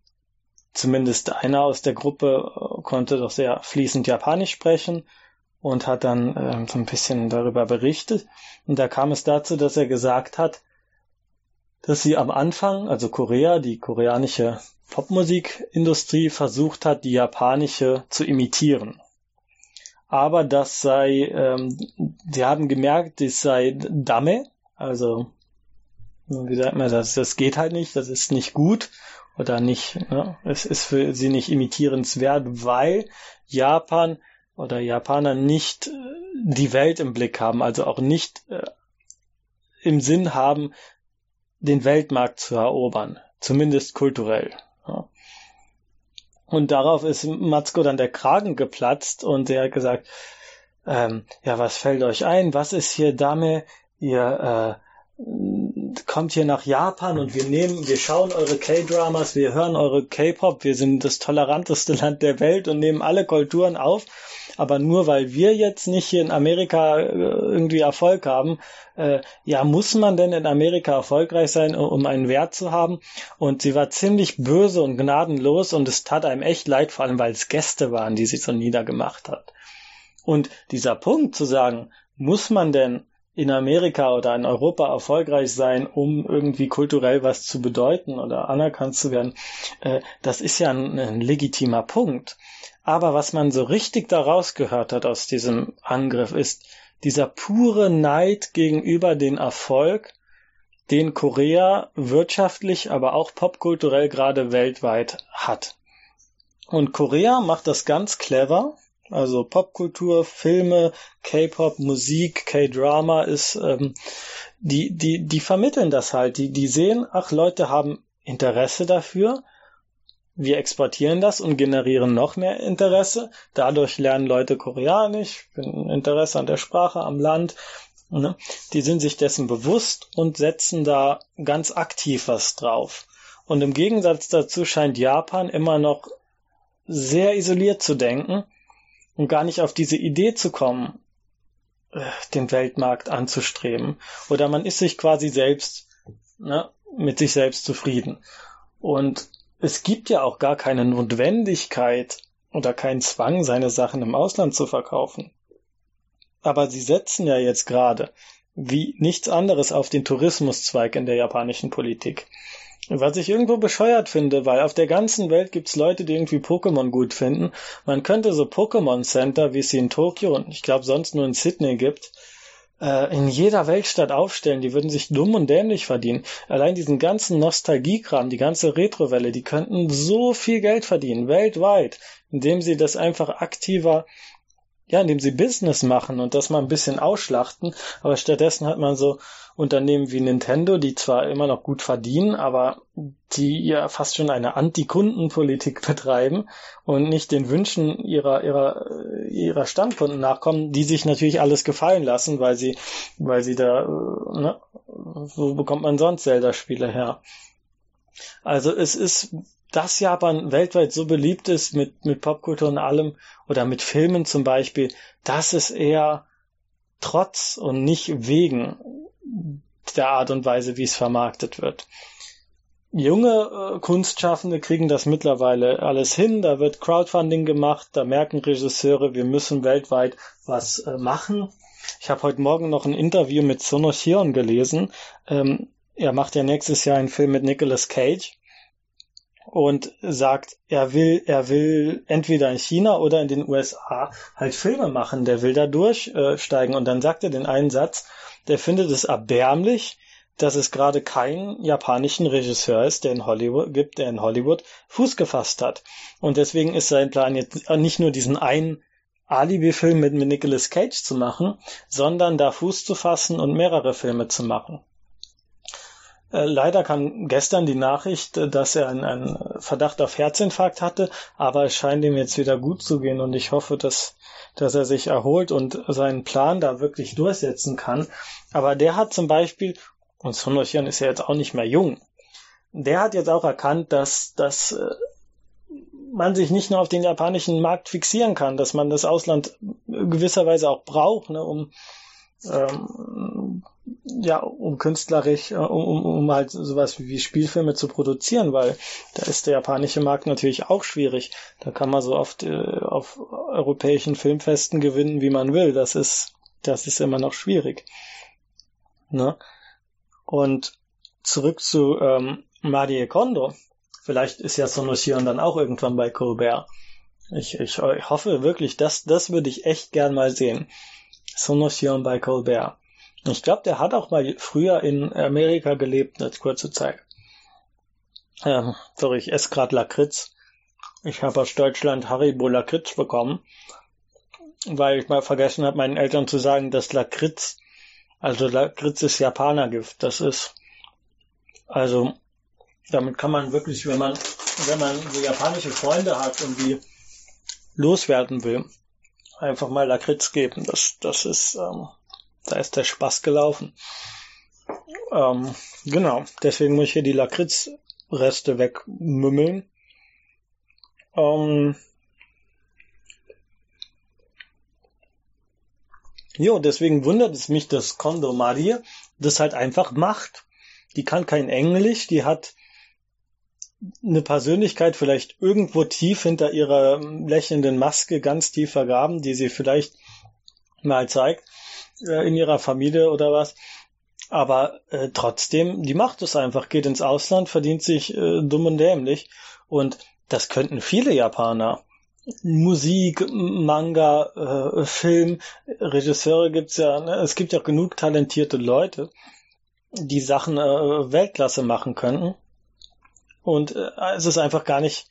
zumindest einer aus der Gruppe äh, konnte doch sehr fließend Japanisch sprechen und hat dann äh, so ein bisschen darüber berichtet. Und da kam es dazu, dass er gesagt hat, dass sie am Anfang, also Korea, die koreanische Popmusikindustrie versucht hat, die japanische zu imitieren. Aber das sei, ähm, sie haben gemerkt, das sei Dame, also wie sagt man das, das geht halt nicht, das ist nicht gut oder nicht, ne? es ist für sie nicht imitierenswert, weil Japan oder Japaner nicht äh, die Welt im Blick haben, also auch nicht äh, im Sinn haben, den Weltmarkt zu erobern, zumindest kulturell. Und darauf ist Matzko dann der Kragen geplatzt und er hat gesagt, ähm, ja, was fällt euch ein? Was ist hier Dame? Ihr äh, kommt hier nach Japan und wir nehmen, wir schauen eure K-Dramas, wir hören eure K-Pop, wir sind das toleranteste Land der Welt und nehmen alle Kulturen auf. Aber nur weil wir jetzt nicht hier in Amerika äh, irgendwie Erfolg haben, äh, ja, muss man denn in Amerika erfolgreich sein, um einen Wert zu haben? Und sie war ziemlich böse und gnadenlos und es tat einem echt leid, vor allem weil es Gäste waren, die sie so niedergemacht hat. Und dieser Punkt zu sagen, muss man denn in Amerika oder in Europa erfolgreich sein, um irgendwie kulturell was zu bedeuten oder anerkannt zu werden, äh, das ist ja ein, ein legitimer Punkt. Aber was man so richtig daraus gehört hat aus diesem Angriff ist dieser pure Neid gegenüber den Erfolg, den Korea wirtschaftlich, aber auch popkulturell gerade weltweit hat. Und Korea macht das ganz clever, also Popkultur, Filme, K-Pop, Musik, K-Drama ist, ähm, die, die, die vermitteln das halt. Die, die sehen, ach, Leute haben Interesse dafür. Wir exportieren das und generieren noch mehr Interesse. Dadurch lernen Leute Koreanisch, Interesse an der Sprache, am Land. Ne? Die sind sich dessen bewusst und setzen da ganz aktiv was drauf. Und im Gegensatz dazu scheint Japan immer noch sehr isoliert zu denken und gar nicht auf diese Idee zu kommen, äh, den Weltmarkt anzustreben. Oder man ist sich quasi selbst ne, mit sich selbst zufrieden. Und es gibt ja auch gar keine Notwendigkeit oder keinen Zwang, seine Sachen im Ausland zu verkaufen. Aber sie setzen ja jetzt gerade wie nichts anderes auf den Tourismuszweig in der japanischen Politik. Was ich irgendwo bescheuert finde, weil auf der ganzen Welt gibt's Leute, die irgendwie Pokémon gut finden. Man könnte so Pokémon Center, wie es sie in Tokio und ich glaube sonst nur in Sydney gibt, äh, in jeder Weltstadt aufstellen. Die würden sich dumm und dämlich verdienen. Allein diesen ganzen Nostalgiekram, die ganze Retrowelle, die könnten so viel Geld verdienen, weltweit, indem sie das einfach aktiver ja, indem sie Business machen und das mal ein bisschen ausschlachten, aber stattdessen hat man so Unternehmen wie Nintendo, die zwar immer noch gut verdienen, aber die ja fast schon eine Anti-Kundenpolitik (laughs) betreiben und nicht den Wünschen ihrer, ihrer, ihrer Stammkunden nachkommen, die sich natürlich alles gefallen lassen, weil sie, weil sie da, ne, wo bekommt man sonst Zelda-Spiele her? Also es ist dass Japan weltweit so beliebt ist mit, mit Popkultur und allem oder mit Filmen zum Beispiel, das ist eher trotz und nicht wegen der Art und Weise, wie es vermarktet wird. Junge äh, Kunstschaffende kriegen das mittlerweile alles hin, da wird Crowdfunding gemacht, da merken Regisseure, wir müssen weltweit was äh, machen. Ich habe heute Morgen noch ein Interview mit Sono Chion gelesen. Ähm, er macht ja nächstes Jahr einen Film mit Nicolas Cage und sagt, er will, er will entweder in China oder in den USA halt Filme machen, der will da durchsteigen. Und dann sagt er den einen Satz, der findet es erbärmlich, dass es gerade keinen japanischen Regisseur ist, der in Hollywood gibt, der in Hollywood Fuß gefasst hat. Und deswegen ist sein Plan jetzt nicht nur diesen einen Alibi-Film mit, mit Nicolas Cage zu machen, sondern da Fuß zu fassen und mehrere Filme zu machen. Äh, leider kam gestern die Nachricht, äh, dass er einen, einen, Verdacht auf Herzinfarkt hatte, aber es scheint ihm jetzt wieder gut zu gehen und ich hoffe, dass, dass er sich erholt und seinen Plan da wirklich durchsetzen kann. Aber der hat zum Beispiel, und Sonochian ist ja jetzt auch nicht mehr jung, der hat jetzt auch erkannt, dass, dass äh, man sich nicht nur auf den japanischen Markt fixieren kann, dass man das Ausland gewisserweise auch braucht, ne, um ähm, ja, um künstlerisch, äh, um, um, halt sowas wie Spielfilme zu produzieren, weil da ist der japanische Markt natürlich auch schwierig. Da kann man so oft äh, auf europäischen Filmfesten gewinnen, wie man will. Das ist, das ist immer noch schwierig. Ne? Und zurück zu ähm, Marie Kondo. Vielleicht ist ja Sonoshion dann auch irgendwann bei Colbert. Ich, ich, ich hoffe wirklich, das, das würde ich echt gern mal sehen. Sonoshion bei Colbert. Ich glaube, der hat auch mal früher in Amerika gelebt, als kurze Zeit. Ähm, sorry, ich esse gerade Lakritz. Ich habe aus Deutschland Haribo Lakritz bekommen, weil ich mal vergessen habe, meinen Eltern zu sagen, dass Lakritz, also Lakritz ist Japanergift. Das ist, also, damit kann man wirklich, wenn man wenn man so japanische Freunde hat und die loswerden will, einfach mal Lakritz geben. Das, das ist, ähm, da ist der Spaß gelaufen. Ähm, genau, deswegen muss ich hier die Lakritzreste wegmümmeln. Ähm, jo, deswegen wundert es mich, dass Kondo Marie das halt einfach macht. Die kann kein Englisch, die hat eine Persönlichkeit vielleicht irgendwo tief hinter ihrer lächelnden Maske ganz tief vergraben, die sie vielleicht mal zeigt äh, in ihrer Familie oder was. Aber äh, trotzdem, die macht es einfach, geht ins Ausland, verdient sich äh, dumm und dämlich. Und das könnten viele Japaner. Musik, Manga, äh, Film, Regisseure gibt's ja, ne? es gibt ja genug talentierte Leute, die Sachen äh, Weltklasse machen könnten. Und äh, es ist einfach gar nicht,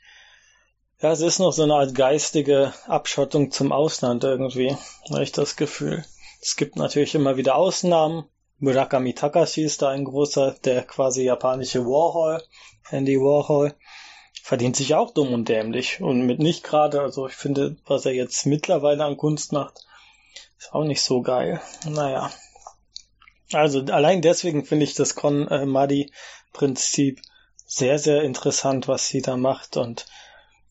ja, es ist noch so eine Art geistige Abschottung zum Ausland irgendwie, habe ich das Gefühl. Es gibt natürlich immer wieder Ausnahmen. Murakami Takashi ist da ein großer, der quasi japanische Warhol, Andy Warhol, verdient sich auch dumm und dämlich und mit nicht gerade, also ich finde, was er jetzt mittlerweile an Kunst macht, ist auch nicht so geil. Naja. Also allein deswegen finde ich das Con-Madi-Prinzip sehr, sehr interessant, was sie da macht. Und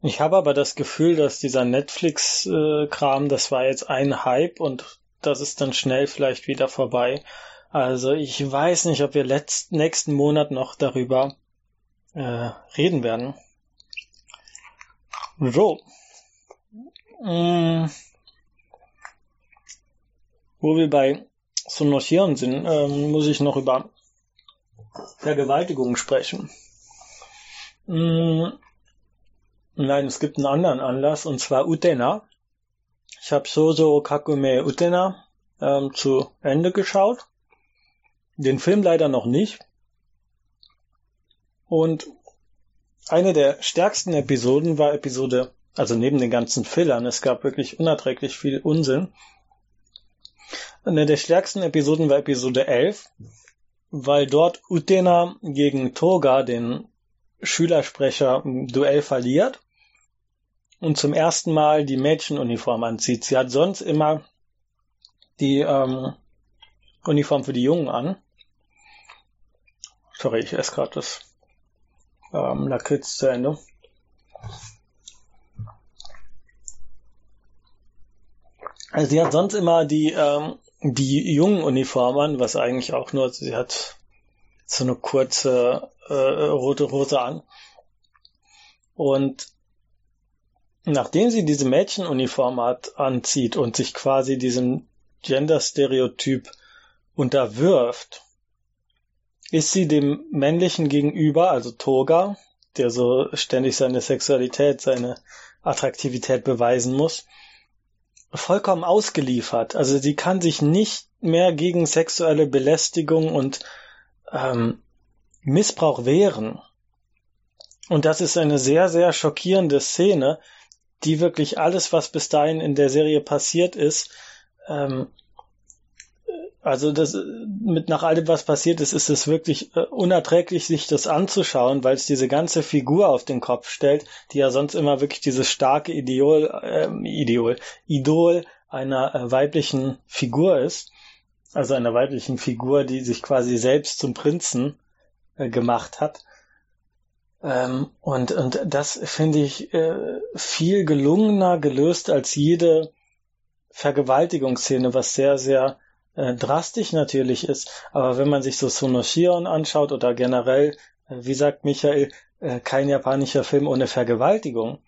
ich habe aber das Gefühl, dass dieser Netflix-Kram, das war jetzt ein Hype und das ist dann schnell vielleicht wieder vorbei. Also ich weiß nicht, ob wir letzt, nächsten Monat noch darüber äh, reden werden. So. Hm. Wo wir bei Sonochieren sind, ähm, muss ich noch über Vergewaltigung sprechen. Mm, nein, es gibt einen anderen Anlass, und zwar Utena. Ich habe Soso Kakume Utena ähm, zu Ende geschaut. Den Film leider noch nicht. Und eine der stärksten Episoden war Episode, also neben den ganzen Fillern, es gab wirklich unerträglich viel Unsinn. Eine der stärksten Episoden war Episode 11, weil dort Utena gegen Toga, den Schülersprecher ein Duell verliert und zum ersten Mal die Mädchenuniform anzieht. Sie hat sonst immer die ähm, Uniform für die Jungen an. Sorry, ich esse gerade das ähm, Lakritz zu Ende. Also sie hat sonst immer die ähm, die jungen Uniformen, was eigentlich auch nur, sie hat so eine kurze äh, rote Hose an. Und nachdem sie diese Mädchenuniform hat, anzieht und sich quasi diesem Gender-Stereotyp unterwirft, ist sie dem männlichen gegenüber, also Toga, der so ständig seine Sexualität, seine Attraktivität beweisen muss, vollkommen ausgeliefert. Also sie kann sich nicht mehr gegen sexuelle Belästigung und ähm, Missbrauch wehren. Und das ist eine sehr, sehr schockierende Szene, die wirklich alles, was bis dahin in der Serie passiert ist, ähm, also das mit nach allem, was passiert ist, ist es wirklich äh, unerträglich, sich das anzuschauen, weil es diese ganze Figur auf den Kopf stellt, die ja sonst immer wirklich dieses starke Ideol, äh, Ideol, Idol einer äh, weiblichen Figur ist, also einer weiblichen Figur, die sich quasi selbst zum Prinzen äh, gemacht hat. Ähm, und, und das finde ich äh, viel gelungener gelöst als jede Vergewaltigungsszene, was sehr, sehr äh, drastisch natürlich ist. Aber wenn man sich so Sonoshion anschaut oder generell, äh, wie sagt Michael, äh, kein japanischer Film ohne Vergewaltigung.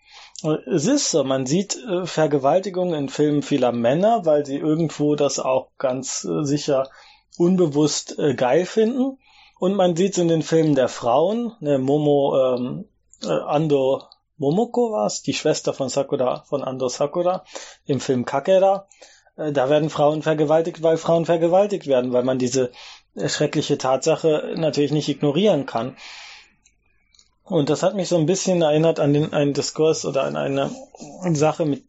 Es ist so, man sieht äh, Vergewaltigung in Filmen vieler Männer, weil sie irgendwo das auch ganz äh, sicher unbewusst äh, geil finden. Und man sieht es in den Filmen der Frauen, ne, Momo ähm, äh, Ando Momoko war es, die Schwester von Sakura, von Ando Sakura, im Film Kakera. Äh, da werden Frauen vergewaltigt, weil Frauen vergewaltigt werden, weil man diese schreckliche Tatsache natürlich nicht ignorieren kann. Und das hat mich so ein bisschen erinnert an den, einen Diskurs oder an eine Sache, mit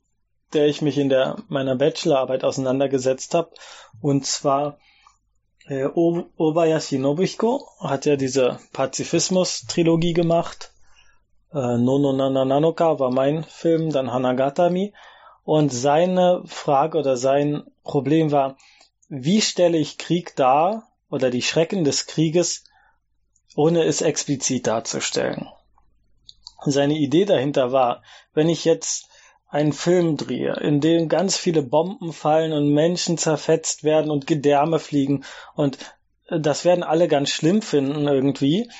der ich mich in der, meiner Bachelorarbeit auseinandergesetzt habe. Und zwar äh, Obayashi Nobuhiko hat ja diese Pazifismus-Trilogie gemacht. äh, Nono Nanoka war mein Film, dann Hanagatami. Und seine Frage oder sein Problem war, wie stelle ich Krieg dar oder die Schrecken des Krieges, ohne es explizit darzustellen? Seine Idee dahinter war, wenn ich jetzt einen Film drehe, in dem ganz viele Bomben fallen und Menschen zerfetzt werden und Gedärme fliegen und das werden alle ganz schlimm finden irgendwie,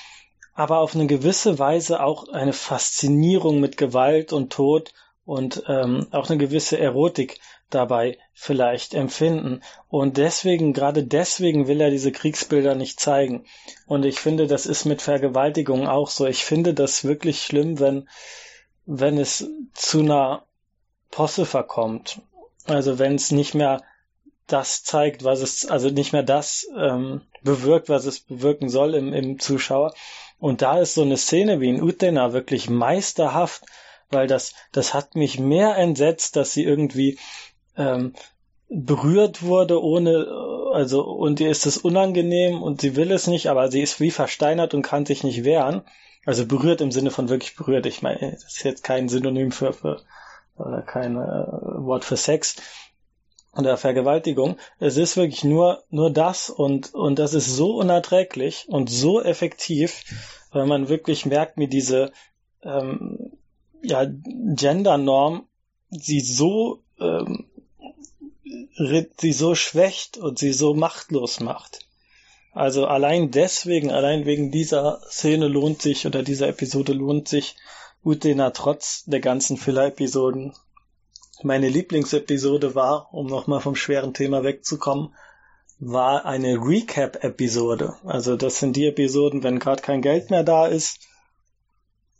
aber auf eine gewisse Weise auch eine Faszinierung mit Gewalt und Tod und ähm, auch eine gewisse Erotik dabei vielleicht empfinden. Und deswegen, gerade deswegen will er diese Kriegsbilder nicht zeigen. Und ich finde, das ist mit Vergewaltigung auch so. Ich finde das wirklich schlimm, wenn, wenn es zu einer Posse verkommt. Also wenn es nicht mehr das zeigt, was es, also nicht mehr das ähm, bewirkt, was es bewirken soll im, im Zuschauer. Und da ist so eine Szene wie in Utena wirklich meisterhaft, weil das, das hat mich mehr entsetzt, dass sie irgendwie ähm, berührt wurde, ohne, also, und ihr ist es unangenehm und sie will es nicht, aber sie ist wie versteinert und kann sich nicht wehren. Also berührt im Sinne von wirklich berührt. Ich meine, das ist jetzt kein Synonym für, für oder kein äh, Wort für Sex oder Vergewaltigung. Es ist wirklich nur, nur das und, und das ist so unerträglich und so effektiv, weil man wirklich merkt, wie diese, ähm, ja, Gendernorm sie so, ähm, sie so schwächt und sie so machtlos macht. Also allein deswegen, allein wegen dieser Szene lohnt sich oder dieser Episode lohnt sich Utena trotz der ganzen Filler-Episoden. Meine Lieblingsepisode war, um nochmal vom schweren Thema wegzukommen, war eine Recap-Episode. Also das sind die Episoden, wenn gerade kein Geld mehr da ist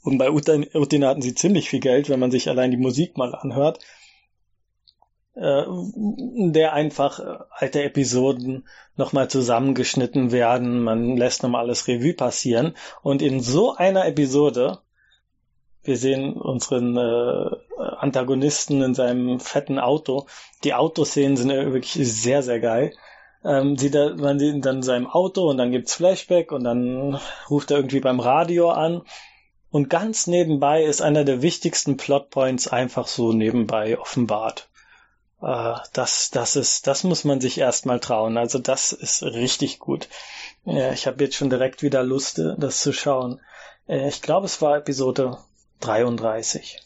und bei Utina hatten sie ziemlich viel Geld, wenn man sich allein die Musik mal anhört. Äh, der einfach äh, alte Episoden nochmal zusammengeschnitten werden. Man lässt nochmal alles Revue passieren. Und in so einer Episode, wir sehen unseren äh, Antagonisten in seinem fetten Auto. Die Autoszenen sind wirklich sehr, sehr geil. Ähm, sieht er, man sieht ihn dann in seinem Auto und dann gibt's Flashback und dann ruft er irgendwie beim Radio an und ganz nebenbei ist einer der wichtigsten Plotpoints einfach so nebenbei offenbart. Äh, das, das ist, das muss man sich erstmal trauen. Also das ist richtig gut. Äh, ich habe jetzt schon direkt wieder Lust, äh, das zu schauen. Äh, ich glaube, es war Episode 33.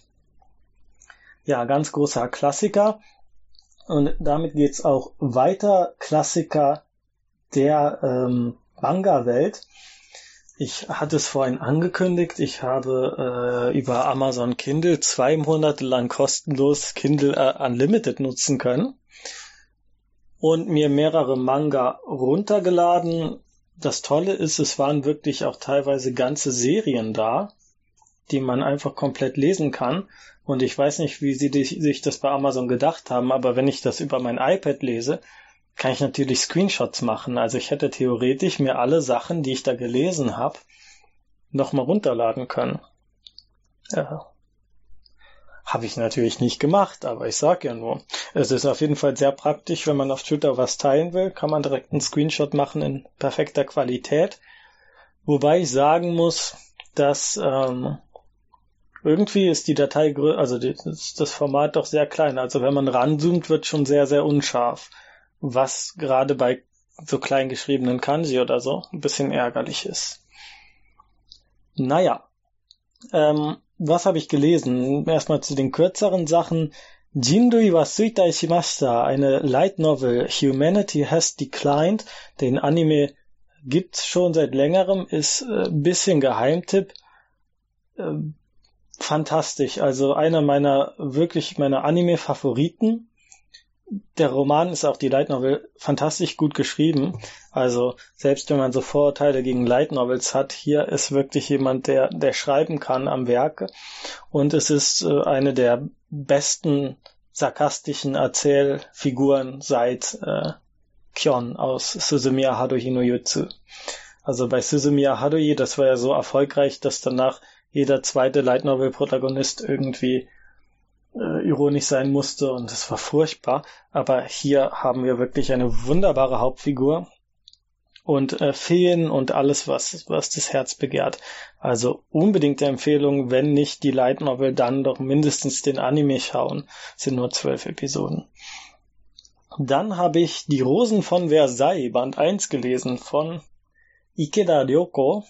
Ja, ganz großer Klassiker. Und damit geht's auch weiter. Klassiker der ähm, Manga-Welt. Ich hatte es vorhin angekündigt, ich habe äh, über Amazon Kindle zwei Monate lang kostenlos Kindle äh, Unlimited nutzen können und mir mehrere Manga runtergeladen. Das Tolle ist, es waren wirklich auch teilweise ganze Serien da, die man einfach komplett lesen kann. Und ich weiß nicht, wie sie sich das bei Amazon gedacht haben, aber wenn ich das über mein iPad lese, kann ich natürlich Screenshots machen. Also ich hätte theoretisch mir alle Sachen, die ich da gelesen habe, nochmal runterladen können. Ja. Habe ich natürlich nicht gemacht, aber ich sag ja nur. Es ist auf jeden Fall sehr praktisch, wenn man auf Twitter was teilen will, kann man direkt einen Screenshot machen in perfekter Qualität. Wobei ich sagen muss, dass ähm, irgendwie ist die Datei, also das Format doch sehr klein. Also wenn man ranzoomt, wird schon sehr, sehr unscharf was gerade bei so klein geschriebenen Kanji oder so ein bisschen ärgerlich ist. Naja, ähm, was habe ich gelesen? Erstmal zu den kürzeren Sachen. Jindui wa suitai shimashita, eine Light Novel, Humanity has declined. Den Anime gibt's schon seit längerem, ist äh, bisschen Geheimtipp. Äh, fantastisch, also einer meiner wirklich meiner Anime-Favoriten der Roman ist auch die Light Novel fantastisch gut geschrieben. Also selbst wenn man so Vorurteile gegen Light Novels hat, hier ist wirklich jemand, der, der schreiben kann am Werke. Und es ist äh, eine der besten sarkastischen Erzählfiguren seit äh, Kyon aus Suzumiya Haruhi no Jutsu. Also bei Suzumiya Haruhi, das war ja so erfolgreich, dass danach jeder zweite Light Novel Protagonist irgendwie äh, ironisch sein musste und es war furchtbar. Aber hier haben wir wirklich eine wunderbare Hauptfigur und äh, Feen und alles, was, was das Herz begehrt. Also unbedingte Empfehlung, wenn nicht die Light Novel, dann doch mindestens den Anime schauen. Das sind nur zwölf Episoden. Dann habe ich Die Rosen von Versailles, Band 1 gelesen von Ikeda Ryoko,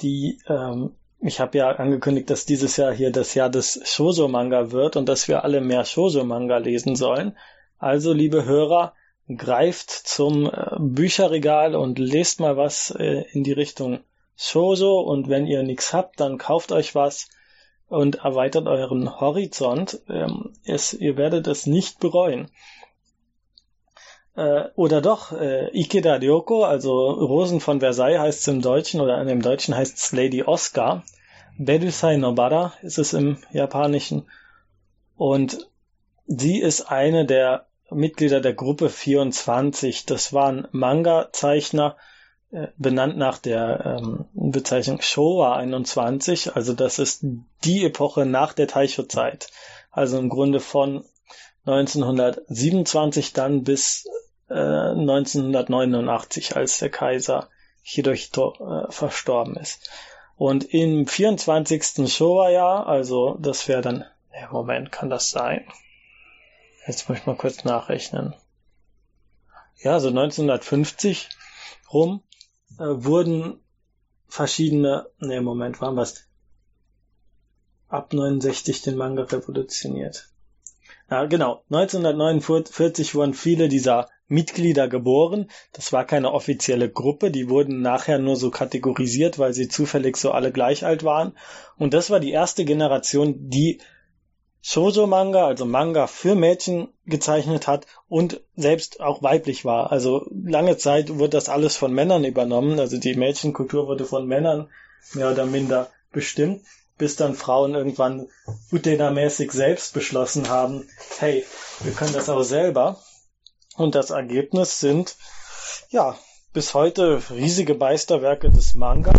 die ähm, ich habe ja angekündigt, dass dieses Jahr hier das Jahr des Shoujo-Manga wird und dass wir alle mehr Shoujo-Manga lesen sollen. Also, liebe Hörer, greift zum äh, Bücherregal und lest mal was äh, in die Richtung Shoujo und wenn ihr nichts habt, dann kauft euch was und erweitert euren Horizont. Ähm, es, ihr werdet es nicht bereuen. Äh, oder doch, äh, Ikeda Ryoko, also Rosen von Versailles heißt es im Deutschen oder in dem Deutschen heißt es Lady Oscar. Berusai Nobara ist es im Japanischen. Und sie ist eine der Mitglieder der Gruppe 24. Das waren Manga-Zeichner, äh, benannt nach der ähm, Bezeichnung Showa 21. Also das ist die Epoche nach der Taisho-Zeit. Also im Grunde von 1927 dann bis äh, 1989, als der Kaiser Hirohito äh, verstorben ist. Und im 24. Showa-Jahr, also das wäre dann, ja, Moment, kann das sein? Jetzt muss ich mal kurz nachrechnen. Ja, so 1950 rum äh, wurden verschiedene, ne, Moment, waren was? Ab 69 den Manga revolutioniert. Ja, genau. 1949 wurden viele dieser Mitglieder geboren. Das war keine offizielle Gruppe, die wurden nachher nur so kategorisiert, weil sie zufällig so alle gleich alt waren. Und das war die erste Generation, die Shoujo-Manga, also Manga für Mädchen gezeichnet hat und selbst auch weiblich war. Also lange Zeit wurde das alles von Männern übernommen. Also die Mädchenkultur wurde von Männern mehr oder minder bestimmt bis dann Frauen irgendwann Utena-mäßig selbst beschlossen haben, hey, wir können das auch selber. Und das Ergebnis sind, ja, bis heute riesige Meisterwerke des Manga,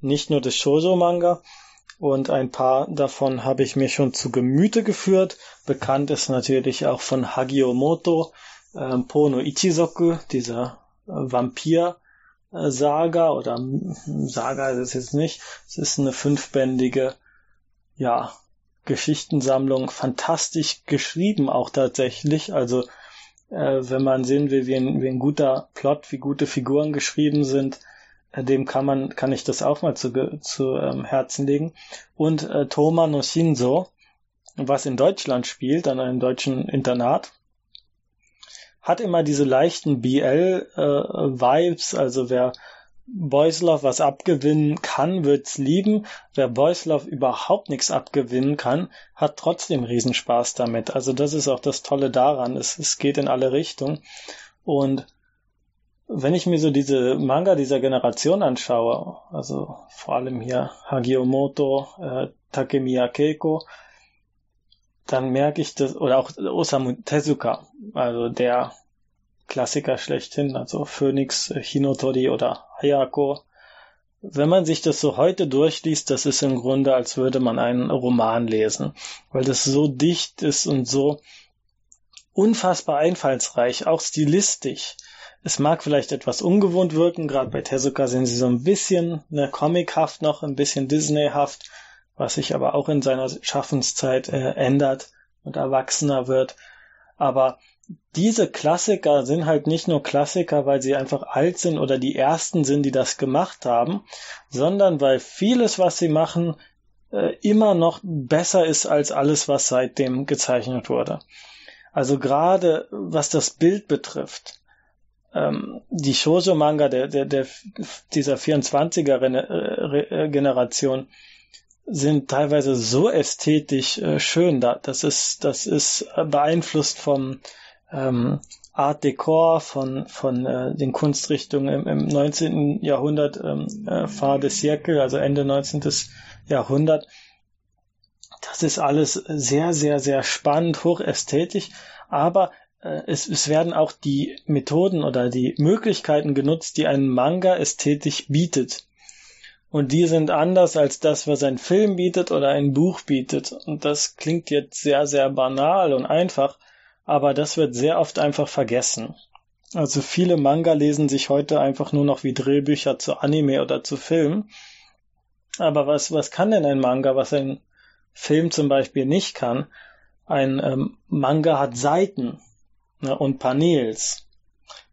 nicht nur des Shoujo-Manga. Und ein paar davon habe ich mir schon zu Gemüte geführt. Bekannt ist natürlich auch von Hagio Moto, äh, Pono Ichizoku, dieser äh, Vampir, Saga oder Saga ist es jetzt nicht. Es ist eine fünfbändige, ja, Geschichtensammlung, fantastisch geschrieben auch tatsächlich. Also äh, wenn man sehen will, wie ein, wie ein guter Plot, wie gute Figuren geschrieben sind, äh, dem kann man, kann ich das auch mal zu, zu ähm, Herzen legen. Und äh, Toma no Shinzo, was in Deutschland spielt, an einem deutschen Internat, hat immer diese leichten BL-Vibes, äh, also wer Boyslov was abgewinnen kann, wird's lieben. Wer Boyslov überhaupt nichts abgewinnen kann, hat trotzdem Riesenspaß damit. Also das ist auch das Tolle daran. Es, es geht in alle Richtungen. Und wenn ich mir so diese Manga dieser Generation anschaue, also vor allem hier Hagiomoto, äh, Takemiya Keiko, dann merke ich das, oder auch Osamu Tezuka, also der Klassiker schlechthin, also Phoenix, Hinotori oder Hayako. Wenn man sich das so heute durchliest, das ist im Grunde, als würde man einen Roman lesen, weil das so dicht ist und so unfassbar einfallsreich, auch stilistisch. Es mag vielleicht etwas ungewohnt wirken, gerade bei Tezuka sind sie so ein bisschen ne, comichaft noch, ein bisschen Disneyhaft, was sich aber auch in seiner Schaffenszeit äh, ändert und erwachsener wird. Aber diese Klassiker sind halt nicht nur Klassiker, weil sie einfach alt sind oder die ersten sind, die das gemacht haben, sondern weil vieles, was sie machen, äh, immer noch besser ist als alles, was seitdem gezeichnet wurde. Also gerade was das Bild betrifft, ähm, die Shoujo-Manga der, der, der, dieser 24er-Generation sind teilweise so ästhetisch äh, schön. Da, das ist, das ist beeinflusst vom ähm, Art Decor von, von äh, den Kunstrichtungen im, im 19. Jahrhundert, ähm, äh, Phare de Siècle, also Ende 19. Jahrhundert. Das ist alles sehr, sehr, sehr spannend, hochästhetisch, aber äh, es, es werden auch die Methoden oder die Möglichkeiten genutzt, die ein Manga ästhetisch bietet. Und die sind anders als das, was ein Film bietet oder ein Buch bietet. Und das klingt jetzt sehr, sehr banal und einfach, aber das wird sehr oft einfach vergessen. Also viele Manga lesen sich heute einfach nur noch wie Drehbücher zu Anime oder zu Film. Aber was, was kann denn ein Manga, was ein Film zum Beispiel nicht kann? Ein ähm, Manga hat Seiten ne, und Panels.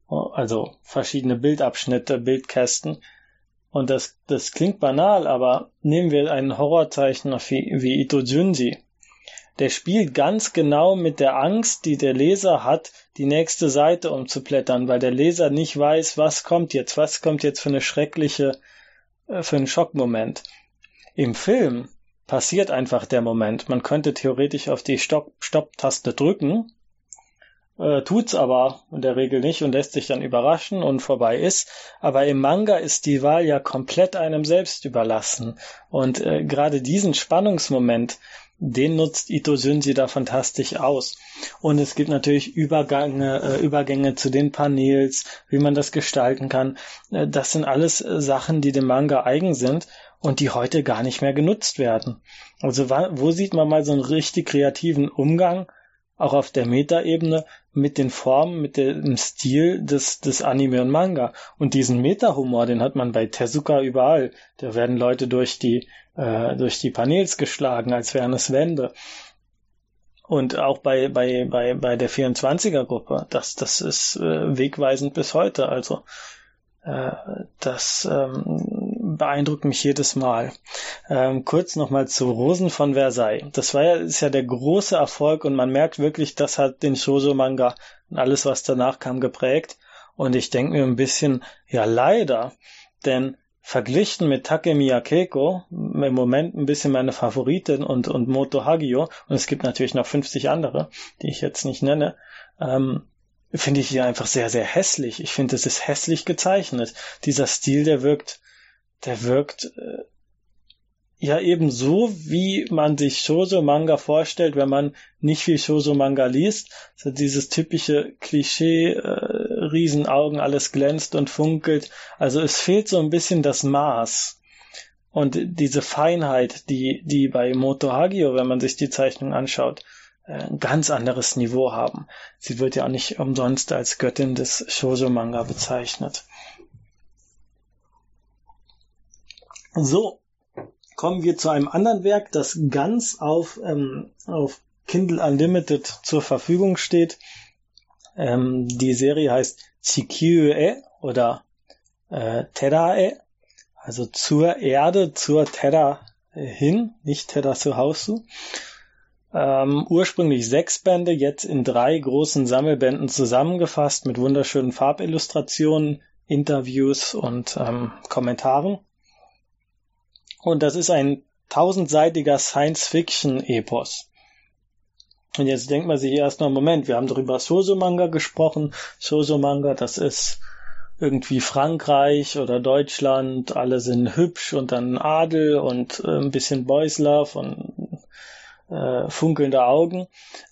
Also verschiedene Bildabschnitte, Bildkästen. Und das, das klingt banal, aber nehmen wir einen Horrorzeichner wie, wie Ito Junji der spielt ganz genau mit der Angst, die der Leser hat, die nächste Seite umzublättern, weil der Leser nicht weiß, was kommt jetzt, was kommt jetzt für eine schreckliche, äh, für einen Schockmoment. Im Film passiert einfach der Moment. Man könnte theoretisch auf die Stopp-Taste drücken, äh, tut's aber in der Regel nicht und lässt sich dann überraschen und vorbei ist. Aber im Manga ist die Wahl ja komplett einem selbst überlassen. Und äh, gerade diesen Spannungsmoment, den nutzt Ito Junji da fantastisch aus. Und es gibt natürlich Übergänge, äh, Übergänge zu den Panels, wie man das gestalten kann. Äh, das sind alles äh, Sachen, die dem Manga eigen sind und die heute gar nicht mehr genutzt werden. Also wo sieht man mal so einen richtig kreativen Umgang, auch auf der Metaebene, mit den Formen, mit dem Stil des, des Anime und Manga. Und diesen Meta-Humor, den hat man bei Tezuka überall. Da werden Leute durch die äh, durch die Panels geschlagen, als wären es Wände. Und auch bei, bei, bei, bei der 24er Gruppe, das, das ist äh, wegweisend bis heute. Also äh, das ähm, beeindruckt mich jedes Mal. Ähm, kurz nochmal zu Rosen von Versailles. Das war ja, ist ja der große Erfolg und man merkt wirklich, das hat den Shoujo-Manga und alles, was danach kam, geprägt. Und ich denke mir ein bisschen, ja leider, denn verglichen mit Takemiya Keiko, im Moment ein bisschen meine Favoritin und, und Moto Hagio, und es gibt natürlich noch 50 andere, die ich jetzt nicht nenne, ähm, finde ich hier einfach sehr, sehr hässlich. Ich finde, es ist hässlich gezeichnet. Dieser Stil, der wirkt, der wirkt äh, ja eben so, wie man sich Shoujo-Manga vorstellt, wenn man nicht viel Shoujo-Manga liest. So dieses typische Klischee, äh, Riesenaugen, alles glänzt und funkelt. Also es fehlt so ein bisschen das Maß. Und diese Feinheit, die, die bei Moto Hagio, wenn man sich die Zeichnung anschaut, äh, ein ganz anderes Niveau haben. Sie wird ja auch nicht umsonst als Göttin des Shoujo-Manga bezeichnet. So, kommen wir zu einem anderen Werk, das ganz auf, ähm, auf Kindle Unlimited zur Verfügung steht. Ähm, die Serie heißt Chikyue oder äh, Terrae, also zur Erde, zur Terra hin, nicht Terra zu Hause. Ähm, ursprünglich sechs Bände, jetzt in drei großen Sammelbänden zusammengefasst mit wunderschönen Farbillustrationen, Interviews und ähm, Kommentaren. Und das ist ein tausendseitiger Science-Fiction-Epos. Und jetzt denkt man sich erstmal, Moment, wir haben doch über Shoujo-Manga gesprochen. Shoujo-Manga, das ist irgendwie Frankreich oder Deutschland, alle sind hübsch und dann Adel und äh, ein bisschen Boys Love und äh, funkelnde Augen.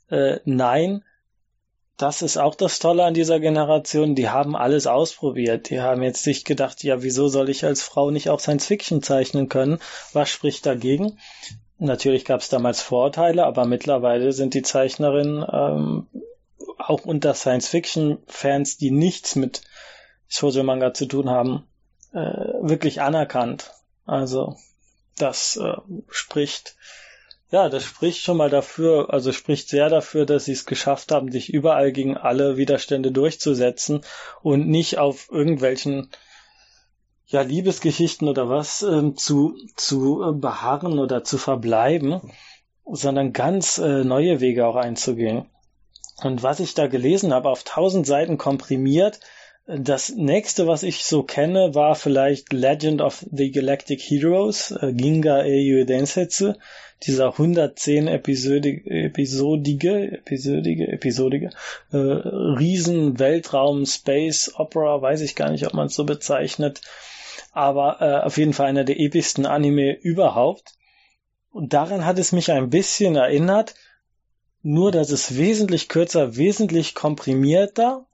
Äh, nein, das ist auch das Tolle an dieser Generation. Die haben alles ausprobiert. Die haben jetzt sich gedacht, ja, wieso soll ich als Frau nicht auch Science Fiction zeichnen können? Was spricht dagegen? Natürlich gab es damals Vorteile, aber mittlerweile sind die Zeichnerinnen ähm, auch unter Science Fiction Fans, die nichts mit Shoujo Manga zu tun haben, äh, wirklich anerkannt. Also das äh, spricht ja, das spricht schon mal dafür, also spricht sehr dafür, dass sie es geschafft haben, sich überall gegen alle Widerstände durchzusetzen und nicht auf irgendwelchen ja, Liebesgeschichten oder was ähm, zu, zu äh, beharren oder zu verbleiben, sondern ganz äh, neue Wege auch einzugehen. Und was ich da gelesen habe, auf tausend Seiten komprimiert, das nächste, was ich so kenne, war vielleicht Legend of the Galactic Heroes, äh, Ginga Eiyu Densetsu. Dieser 110 episodige, episodige, episodige, episodige äh, Riesen Weltraum Space Opera, weiß ich gar nicht, ob man es so bezeichnet, aber äh, auf jeden Fall einer der epischsten Anime überhaupt. Und daran hat es mich ein bisschen erinnert, nur dass es wesentlich kürzer, wesentlich komprimierter,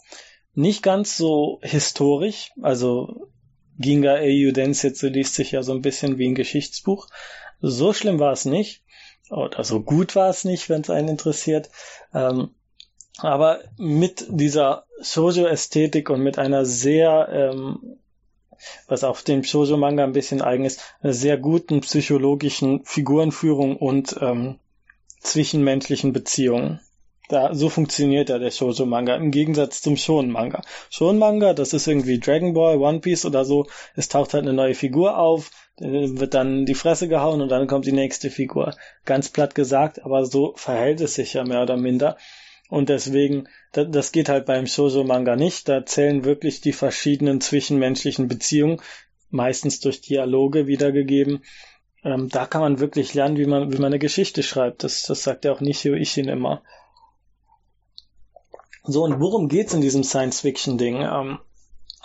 nicht ganz so historisch, also Ginga Eiyu Densetsu liest sich ja so ein bisschen wie ein Geschichtsbuch, so schlimm war es nicht. Oder so gut war es nicht, wenn es einen interessiert. Ähm, aber mit dieser Shoujo-Ästhetik und mit einer sehr, ähm, was auf dem Shoujo-Manga ein bisschen eigen ist, einer sehr guten psychologischen Figurenführung und ähm, zwischenmenschlichen Beziehungen. Da, so funktioniert ja der Shoujo-Manga im Gegensatz zum Shonen-Manga. Shonen-Manga, das ist irgendwie Dragon Ball, One Piece oder so. Es taucht halt eine neue Figur auf, wird dann die Fresse gehauen und dann kommt die nächste Figur. Ganz platt gesagt, aber so verhält es sich ja mehr oder minder. Und deswegen, das geht halt beim Shoujo-Manga nicht. Da zählen wirklich die verschiedenen zwischenmenschlichen Beziehungen, meistens durch Dialoge wiedergegeben. Ähm, da kann man wirklich lernen, wie man, wie man eine Geschichte schreibt. Das, das sagt ja auch Nishio Ishin immer. So, und worum geht's in diesem Science-Fiction-Ding? Ähm,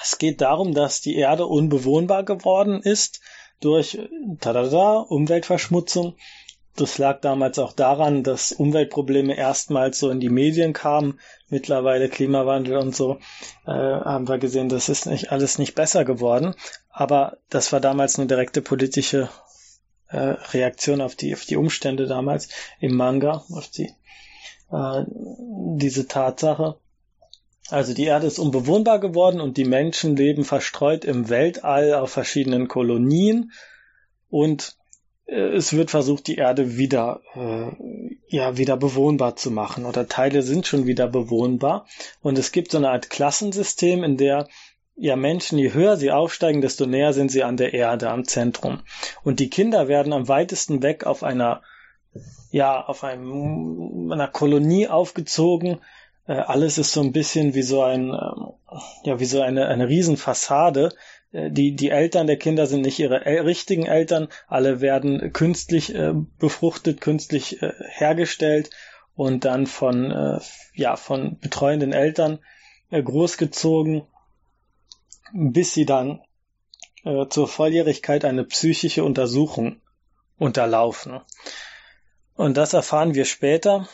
es geht darum, dass die Erde unbewohnbar geworden ist durch tada, Umweltverschmutzung. Das lag damals auch daran, dass Umweltprobleme erstmals so in die Medien kamen. Mittlerweile Klimawandel und so äh, haben wir gesehen, das ist nicht alles nicht besser geworden. Aber das war damals eine direkte politische äh, Reaktion auf die auf die Umstände damals im Manga, auf die äh, diese Tatsache. Also die Erde ist unbewohnbar geworden und die Menschen leben verstreut im Weltall auf verschiedenen Kolonien und äh, es wird versucht, die Erde wieder, äh, ja, wieder bewohnbar zu machen oder Teile sind schon wieder bewohnbar und es gibt so eine Art Klassensystem, in der ja Menschen, je höher sie aufsteigen, desto näher sind sie an der Erde, am Zentrum. Und die Kinder werden am weitesten weg auf einer ja, auf einem, einer Kolonie aufgezogen. Äh, alles ist so ein bisschen wie so ein, ähm, ja, wie so eine, eine Riesenfassade. Äh, die, die Eltern der Kinder sind nicht ihre el richtigen Eltern. Alle werden künstlich äh, befruchtet, künstlich äh, hergestellt und dann von, äh, ja, von betreuenden Eltern äh, großgezogen, bis sie dann zur Volljährigkeit eine psychische Untersuchung unterlaufen. Und das erfahren wir später.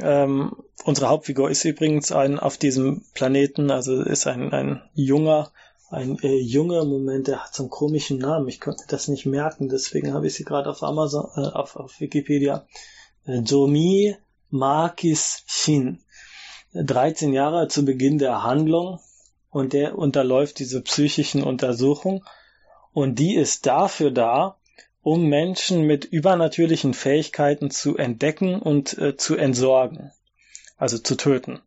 Ähm, unsere Hauptfigur ist übrigens ein auf diesem Planeten, also ist ein, ein junger, ein äh, junger Moment, der hat so einen komischen Namen. Ich konnte das nicht merken, deswegen habe ich sie gerade auf Amazon, äh, auf, auf Wikipedia. Äh, Jomi Markis Shin. 13 Jahre zu Beginn der Handlung und der unterläuft diese psychischen Untersuchungen und die ist dafür da, um Menschen mit übernatürlichen Fähigkeiten zu entdecken und äh, zu entsorgen, also zu töten.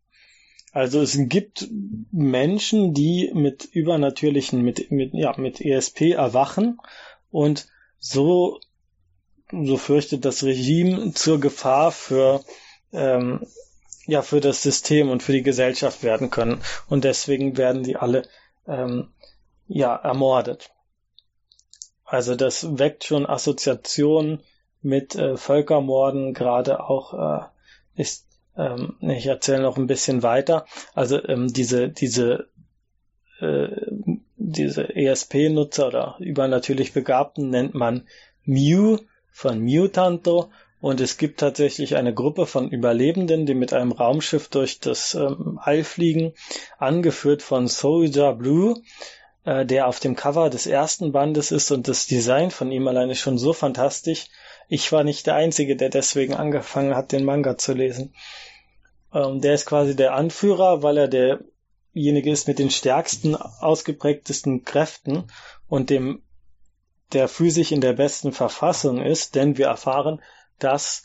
Also es gibt Menschen, die mit übernatürlichen, mit, mit, ja, mit ESP erwachen und so, so fürchtet das Regime zur Gefahr für, ähm, ja, für das System und für die Gesellschaft werden können. Und deswegen werden die alle, ähm, ja, ermordet. Also das weckt schon Assoziationen mit äh, Völkermorden, gerade auch äh, ist, ähm, ich erzähle noch ein bisschen weiter. Also ähm, diese, diese, äh, diese ESP-Nutzer oder übernatürlich Begabten nennt man Mew von Mutanto und es gibt tatsächlich eine Gruppe von Überlebenden, die mit einem Raumschiff durch das ähm, All fliegen, angeführt von Soldier Blue äh, der auf dem Cover des ersten Bandes ist und das Design von ihm alleine schon so fantastisch. Ich war nicht der Einzige, der deswegen angefangen hat, den Manga zu lesen. Ähm, der ist quasi der Anführer, weil er derjenige ist mit den stärksten, ausgeprägtesten Kräften und dem der physisch in der besten Verfassung ist, denn wir erfahren, dass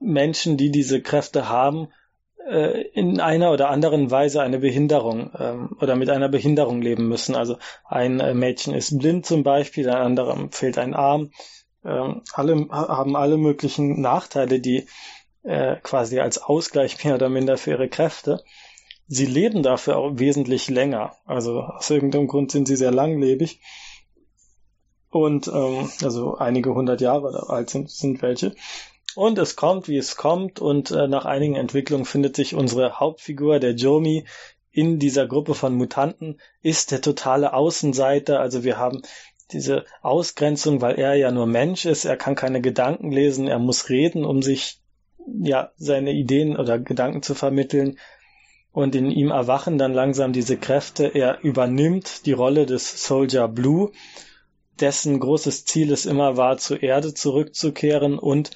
Menschen, die diese Kräfte haben, in einer oder anderen Weise eine Behinderung ähm, oder mit einer Behinderung leben müssen. Also ein äh, Mädchen ist blind zum Beispiel, ein anderem fehlt ein Arm. Ähm, alle haben alle möglichen Nachteile, die äh, quasi als Ausgleich mehr oder minder für ihre Kräfte. Sie leben dafür auch wesentlich länger. Also aus irgendeinem Grund sind sie sehr langlebig. Und ähm, also einige hundert Jahre alt sind, sind welche. Und es kommt, wie es kommt, und äh, nach einigen Entwicklungen findet sich unsere Hauptfigur, der Jomi, in dieser Gruppe von Mutanten, ist der totale Außenseiter. Also wir haben diese Ausgrenzung, weil er ja nur Mensch ist, er kann keine Gedanken lesen, er muss reden, um sich ja seine Ideen oder Gedanken zu vermitteln. Und in ihm erwachen dann langsam diese Kräfte. Er übernimmt die Rolle des Soldier Blue, dessen großes Ziel es immer war, zur Erde zurückzukehren und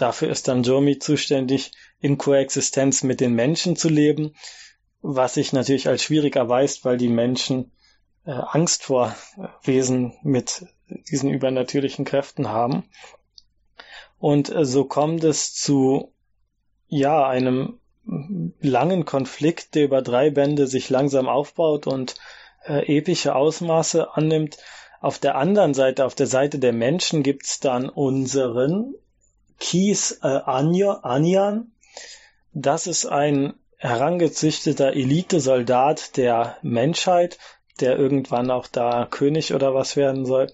dafür ist dann Jomi zuständig, in Koexistenz mit den Menschen zu leben, was sich natürlich als schwierig erweist, weil die Menschen äh, Angst vor Wesen mit diesen übernatürlichen Kräften haben. Und äh, so kommt es zu, ja, einem langen Konflikt, der über drei Bände sich langsam aufbaut und äh, epische Ausmaße annimmt. Auf der anderen Seite, auf der Seite der Menschen, gibt's dann unseren Kies äh, Anyan. Das ist ein herangezüchteter Elitesoldat der Menschheit, der irgendwann auch da König oder was werden soll,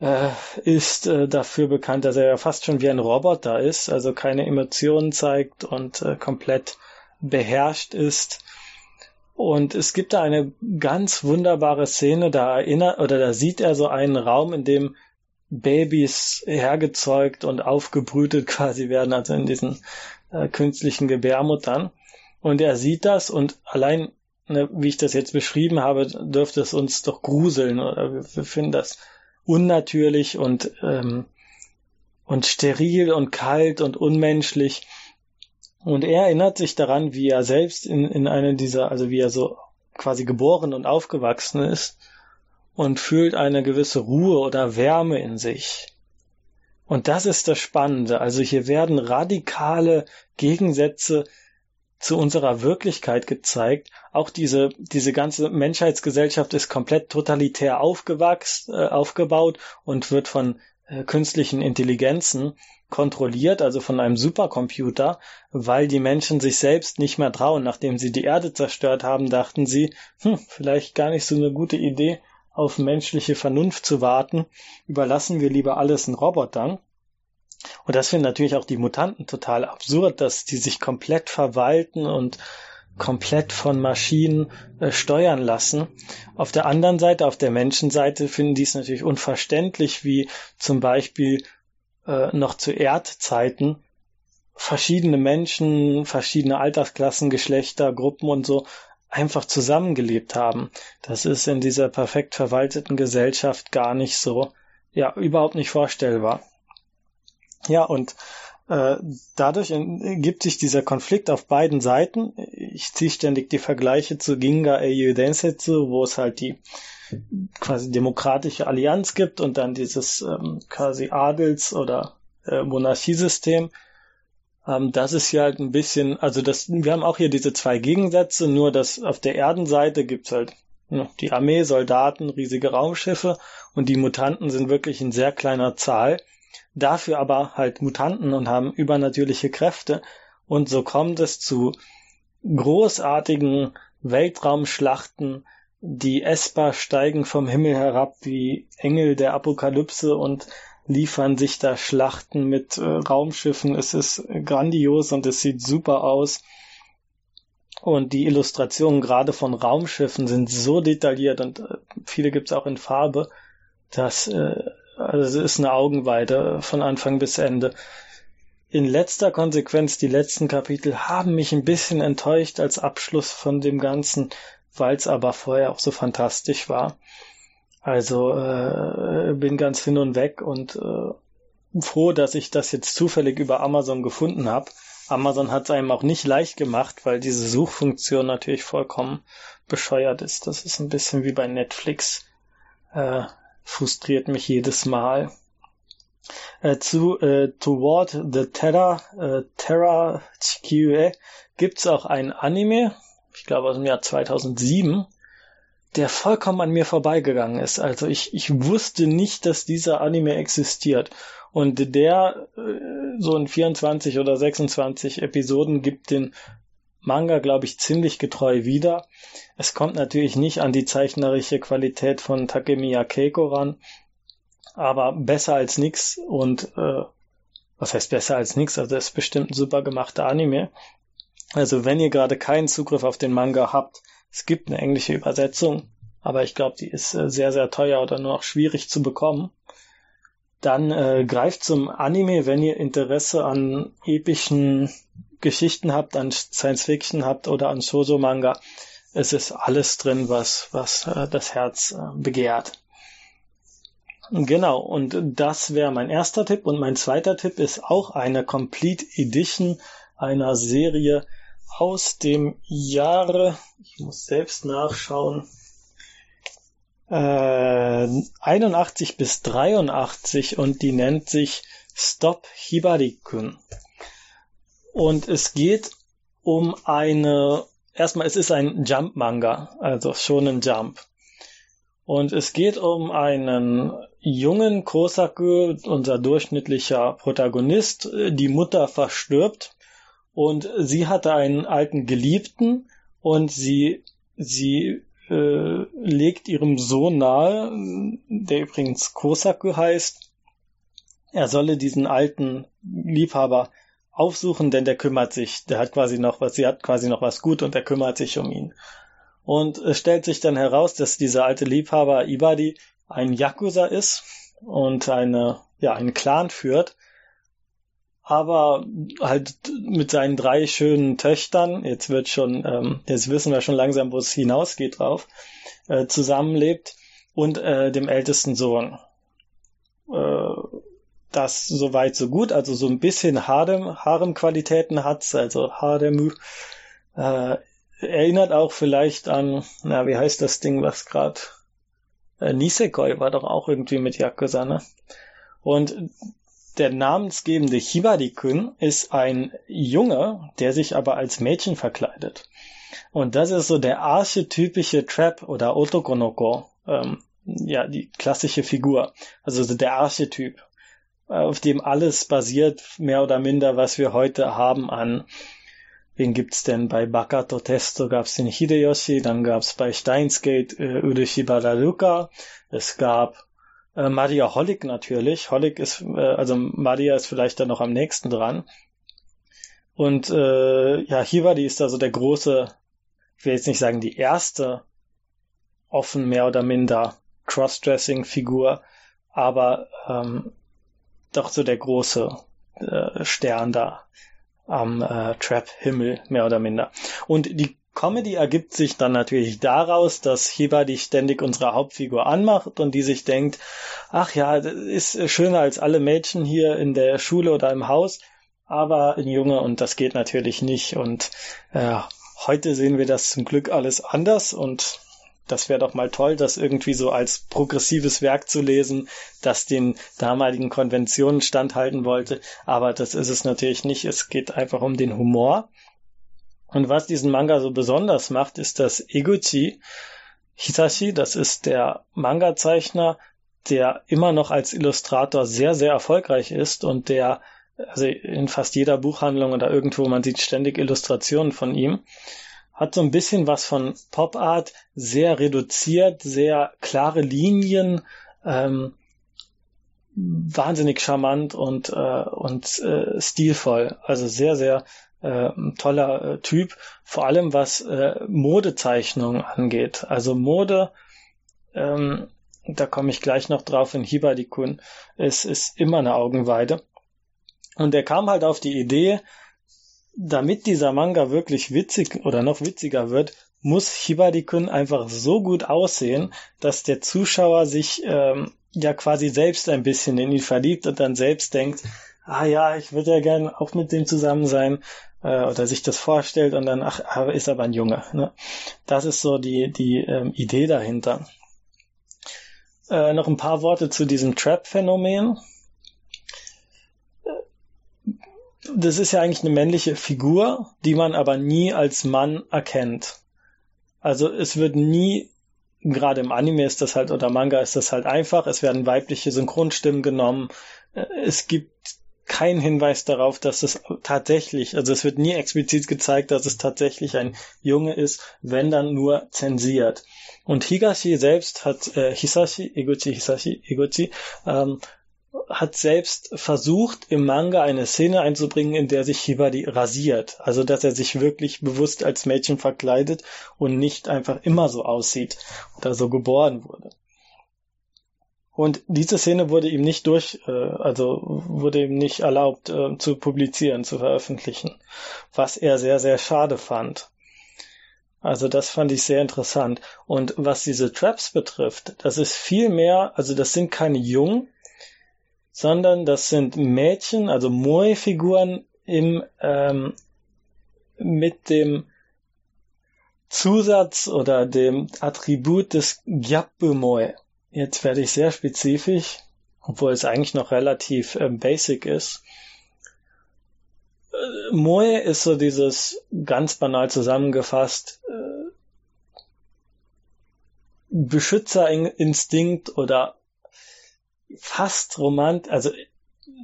äh, ist äh, dafür bekannt, dass er ja fast schon wie ein Roboter ist, also keine Emotionen zeigt und äh, komplett beherrscht ist. Und es gibt da eine ganz wunderbare Szene, da erinnert oder da sieht er so einen Raum, in dem Babys hergezeugt und aufgebrütet quasi werden, also in diesen äh, künstlichen Gebärmuttern. Und er sieht das und allein, ne, wie ich das jetzt beschrieben habe, dürfte es uns doch gruseln. Oder wir, wir finden das unnatürlich und, ähm, und steril und kalt und unmenschlich. Und er erinnert sich daran, wie er selbst in, in einer dieser, also wie er so quasi geboren und aufgewachsen ist und fühlt eine gewisse Ruhe oder Wärme in sich. Und das ist das Spannende. Also hier werden radikale Gegensätze zu unserer Wirklichkeit gezeigt. Auch diese, diese ganze Menschheitsgesellschaft ist komplett totalitär aufgewachsen, äh, aufgebaut und wird von äh, künstlichen Intelligenzen kontrolliert, also von einem Supercomputer, weil die Menschen sich selbst nicht mehr trauen. Nachdem sie die Erde zerstört haben, dachten sie, hm, vielleicht gar nicht so eine gute Idee, auf menschliche Vernunft zu warten, überlassen wir lieber alles in Robotern. Und das finden natürlich auch die Mutanten total absurd, dass die sich komplett verwalten und komplett von Maschinen äh, steuern lassen. Auf der anderen Seite, auf der Menschenseite, finden die es natürlich unverständlich, wie zum Beispiel äh, noch zu Erdzeiten verschiedene Menschen, verschiedene Altersklassen, Geschlechter, Gruppen und so einfach zusammengelebt haben. Das ist in dieser perfekt verwalteten Gesellschaft gar nicht so, ja, überhaupt nicht vorstellbar. Ja, und äh, dadurch gibt sich dieser Konflikt auf beiden Seiten. Ich ziehe ständig die Vergleiche zu Ginga Eiyu Densetsu, wo es halt die quasi demokratische Allianz gibt und dann dieses ähm, quasi Adels- oder äh, Monarchiesystem. Ähm, das ist ja halt ein bisschen, also das, wir haben auch hier diese zwei Gegensätze, nur dass auf der Erdenseite gibt's halt ne, die Armee, Soldaten, riesige Raumschiffe und die Mutanten sind wirklich in sehr kleiner Zahl dafür aber halt Mutanten und haben übernatürliche Kräfte. Und so kommt es zu großartigen Weltraumschlachten. Die Esper steigen vom Himmel herab wie Engel der Apokalypse und liefern sich da Schlachten mit äh, Raumschiffen. Es ist grandios und es sieht super aus. Und die Illustrationen gerade von Raumschiffen sind so detailliert und äh, viele gibt's auch in Farbe, dass äh, also es ist eine Augenweide von Anfang bis Ende. In letzter Konsequenz, die letzten Kapitel haben mich ein bisschen enttäuscht als Abschluss von dem Ganzen, weil es aber vorher auch so fantastisch war. Also äh, bin ganz hin und weg und äh, froh, dass ich das jetzt zufällig über Amazon gefunden habe. Amazon hat es einem auch nicht leicht gemacht, weil diese Suchfunktion natürlich vollkommen bescheuert ist. Das ist ein bisschen wie bei Netflix. Äh, frustriert mich jedes Mal. Äh, zu äh, Toward the Terra, äh, Terra Chikue gibt's auch ein Anime, ich glaube aus dem Jahr 2007, der vollkommen an mir vorbeigegangen ist. Also ich, ich wusste nicht, dass dieser Anime existiert. Und der äh, so in 24 oder 26 Episoden gibt den Manga, glaube ich, ziemlich getreu wieder. Es kommt natürlich nicht an die zeichnerische Qualität von Takemiya Keiko ran, aber besser als nix und äh, was heißt besser als nix? Also es ist bestimmt ein super gemachter Anime. Also wenn ihr gerade keinen Zugriff auf den Manga habt, es gibt eine englische Übersetzung, aber ich glaube, die ist äh, sehr, sehr teuer oder nur noch schwierig zu bekommen. Dann äh, greift zum Anime, wenn ihr Interesse an epischen Geschichten habt, an Science Fiction habt oder an Shoujo Manga. Es ist alles drin, was, was äh, das Herz äh, begehrt. Genau, und das wäre mein erster Tipp. Und mein zweiter Tipp ist auch eine Complete Edition einer Serie aus dem Jahre, ich muss selbst nachschauen, äh, 81 bis 83 und die nennt sich Stop Hibari-kun. Und es geht um eine, erstmal, es ist ein Jump-Manga, also schon ein Jump. Und es geht um einen jungen Kosaku, unser durchschnittlicher Protagonist. Die Mutter verstirbt und sie hatte einen alten Geliebten und sie, sie äh, legt ihrem Sohn nahe, der übrigens Kosaku heißt, er solle diesen alten Liebhaber aufsuchen, denn der kümmert sich, der hat quasi noch was, sie hat quasi noch was gut und er kümmert sich um ihn. Und es stellt sich dann heraus, dass dieser alte Liebhaber Ibadi ein Yakuza ist und eine, ja, einen Clan führt, aber halt mit seinen drei schönen Töchtern, jetzt wird schon, ähm, jetzt wissen wir schon langsam, wo es hinausgeht drauf, äh, zusammenlebt und äh, dem ältesten Sohn. Äh, das soweit so gut, also so ein bisschen Harem, Harem-Qualitäten hat's, also Harem äh, erinnert auch vielleicht an, na, wie heißt das Ding, was gerade äh, Nisekoi war doch auch irgendwie mit Yakuza, ne? Und der namensgebende Hibari-kun ist ein Junge, der sich aber als Mädchen verkleidet. Und das ist so der archetypische Trap oder Otokonoko, ähm, ja, die klassische Figur. Also so der Archetyp, auf dem alles basiert, mehr oder minder, was wir heute haben an Wen gibt's denn? Bei Bakato Testo gab's den Hideyoshi, dann gab's bei Steinsgate äh, Urushi Bararuka, es gab äh, Maria Hollig natürlich. Hollig ist, äh, also Maria ist vielleicht dann noch am nächsten dran. Und äh, ja, Hibari ist also der große, ich will jetzt nicht sagen die erste offen mehr oder minder Crossdressing-Figur, aber ähm, doch so der große äh, Stern da am äh, Trap-Himmel, mehr oder minder. Und die Comedy ergibt sich dann natürlich daraus, dass Hiba die ständig unsere Hauptfigur anmacht und die sich denkt, ach ja, ist schöner als alle Mädchen hier in der Schule oder im Haus, aber ein Junge und das geht natürlich nicht. Und äh, heute sehen wir das zum Glück alles anders und das wäre doch mal toll, das irgendwie so als progressives Werk zu lesen, das den damaligen Konventionen standhalten wollte. Aber das ist es natürlich nicht. Es geht einfach um den Humor. Und was diesen Manga so besonders macht, ist, dass Eguchi Hisashi, das ist der Manga-Zeichner, der immer noch als Illustrator sehr, sehr erfolgreich ist und der, also in fast jeder Buchhandlung oder irgendwo, man sieht ständig Illustrationen von ihm hat so ein bisschen was von Pop Art, sehr reduziert, sehr klare Linien, ähm, wahnsinnig charmant und, äh, und äh, stilvoll. Also sehr, sehr äh, toller äh, Typ, vor allem was äh, Modezeichnung angeht. Also Mode, ähm, da komme ich gleich noch drauf in Hibari-kun, ist, ist immer eine Augenweide. Und er kam halt auf die Idee, damit dieser Manga wirklich witzig oder noch witziger wird, muss Hibari-kun einfach so gut aussehen, dass der Zuschauer sich ähm, ja quasi selbst ein bisschen in ihn verliebt und dann selbst denkt, ah ja, ich würde ja gern auch mit dem zusammen sein äh, oder sich das vorstellt und dann, ach, aber ist aber ein Junge. Ne? Das ist so die, die ähm, Idee dahinter. Äh, noch ein paar Worte zu diesem Trap-Phänomen das ist ja eigentlich eine männliche Figur, die man aber nie als Mann erkennt. Also es wird nie, gerade im Anime ist das halt, oder Manga ist das halt einfach, es werden weibliche Synchronstimmen genommen. Es gibt keinen Hinweis darauf, dass es tatsächlich, also es wird nie explizit gezeigt, dass es tatsächlich ein Junge ist, wenn dann nur zensiert. Und Higashi selbst hat, äh, Hisashi, Eguchi, Hisashi, Eguchi, ähm, hat selbst versucht, im Manga eine Szene einzubringen, in der sich Hibari rasiert. Also, dass er sich wirklich bewusst als Mädchen verkleidet und nicht einfach immer so aussieht oder so geboren wurde. Und diese Szene wurde ihm nicht durch, äh, also wurde ihm nicht erlaubt äh, zu publizieren, zu veröffentlichen, was er sehr, sehr schade fand. Also das fand ich sehr interessant. Und was diese Traps betrifft, das ist viel mehr, also das sind keine Jungen, sondern das sind Mädchen, also Moe-Figuren im ähm, mit dem Zusatz oder dem Attribut des Gyappu-Moe. Jetzt werde ich sehr spezifisch, obwohl es eigentlich noch relativ äh, basic ist. Äh, Moe ist so dieses ganz banal zusammengefasst äh, Beschützerinstinkt oder fast romant, also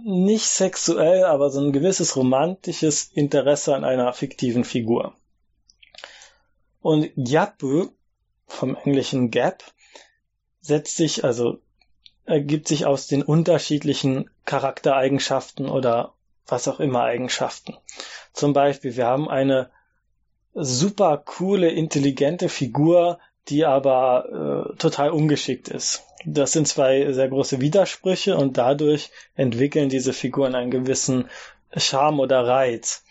nicht sexuell, aber so ein gewisses romantisches Interesse an einer fiktiven Figur. Und Yapu vom englischen Gap setzt sich, also ergibt sich aus den unterschiedlichen Charaktereigenschaften oder was auch immer Eigenschaften. Zum Beispiel, wir haben eine super coole, intelligente Figur, die aber äh, total ungeschickt ist. Das sind zwei sehr große Widersprüche und dadurch entwickeln diese Figuren einen gewissen Charme oder Reiz.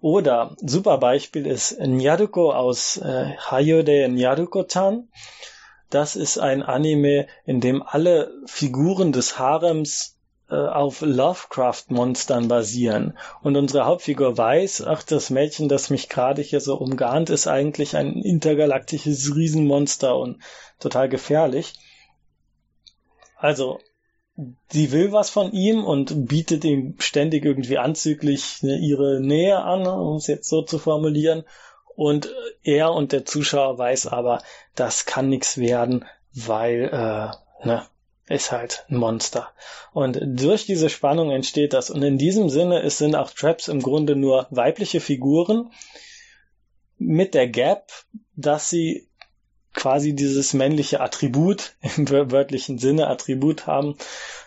Oder super Beispiel ist Nyaruko aus äh, Hayode Nyaruko-tan. Das ist ein Anime, in dem alle Figuren des Harems äh, auf Lovecraft-Monstern basieren. Und unsere Hauptfigur weiß, ach, das Mädchen, das mich gerade hier so umgarnt, ist eigentlich ein intergalaktisches Riesenmonster und total gefährlich. Also, sie will was von ihm und bietet ihm ständig irgendwie anzüglich ne, ihre Nähe an, um es jetzt so zu formulieren. Und er und der Zuschauer weiß aber, das kann nichts werden, weil, äh, ne, ist halt ein Monster. Und durch diese Spannung entsteht das. Und in diesem Sinne es sind auch Traps im Grunde nur weibliche Figuren mit der Gap, dass sie quasi dieses männliche Attribut (laughs) im wörtlichen Sinne Attribut haben,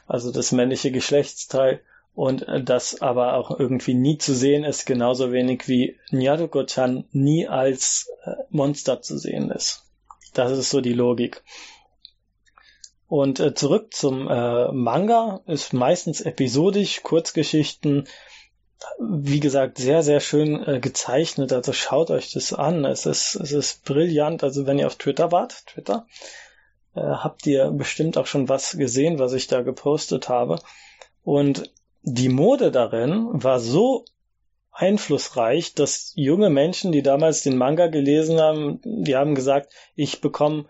also das männliche Geschlechtsteil und das aber auch irgendwie nie zu sehen ist, genauso wenig wie Nyaruko-chan nie als äh, Monster zu sehen ist. Das ist so die Logik. Und äh, zurück zum äh, Manga ist meistens episodisch, Kurzgeschichten, wie gesagt, sehr, sehr schön äh, gezeichnet. Also schaut euch das an. Es ist, es ist brillant. Also wenn ihr auf Twitter wart, Twitter, äh, habt ihr bestimmt auch schon was gesehen, was ich da gepostet habe. Und die Mode darin war so einflussreich, dass junge Menschen, die damals den Manga gelesen haben, die haben gesagt, ich bekomme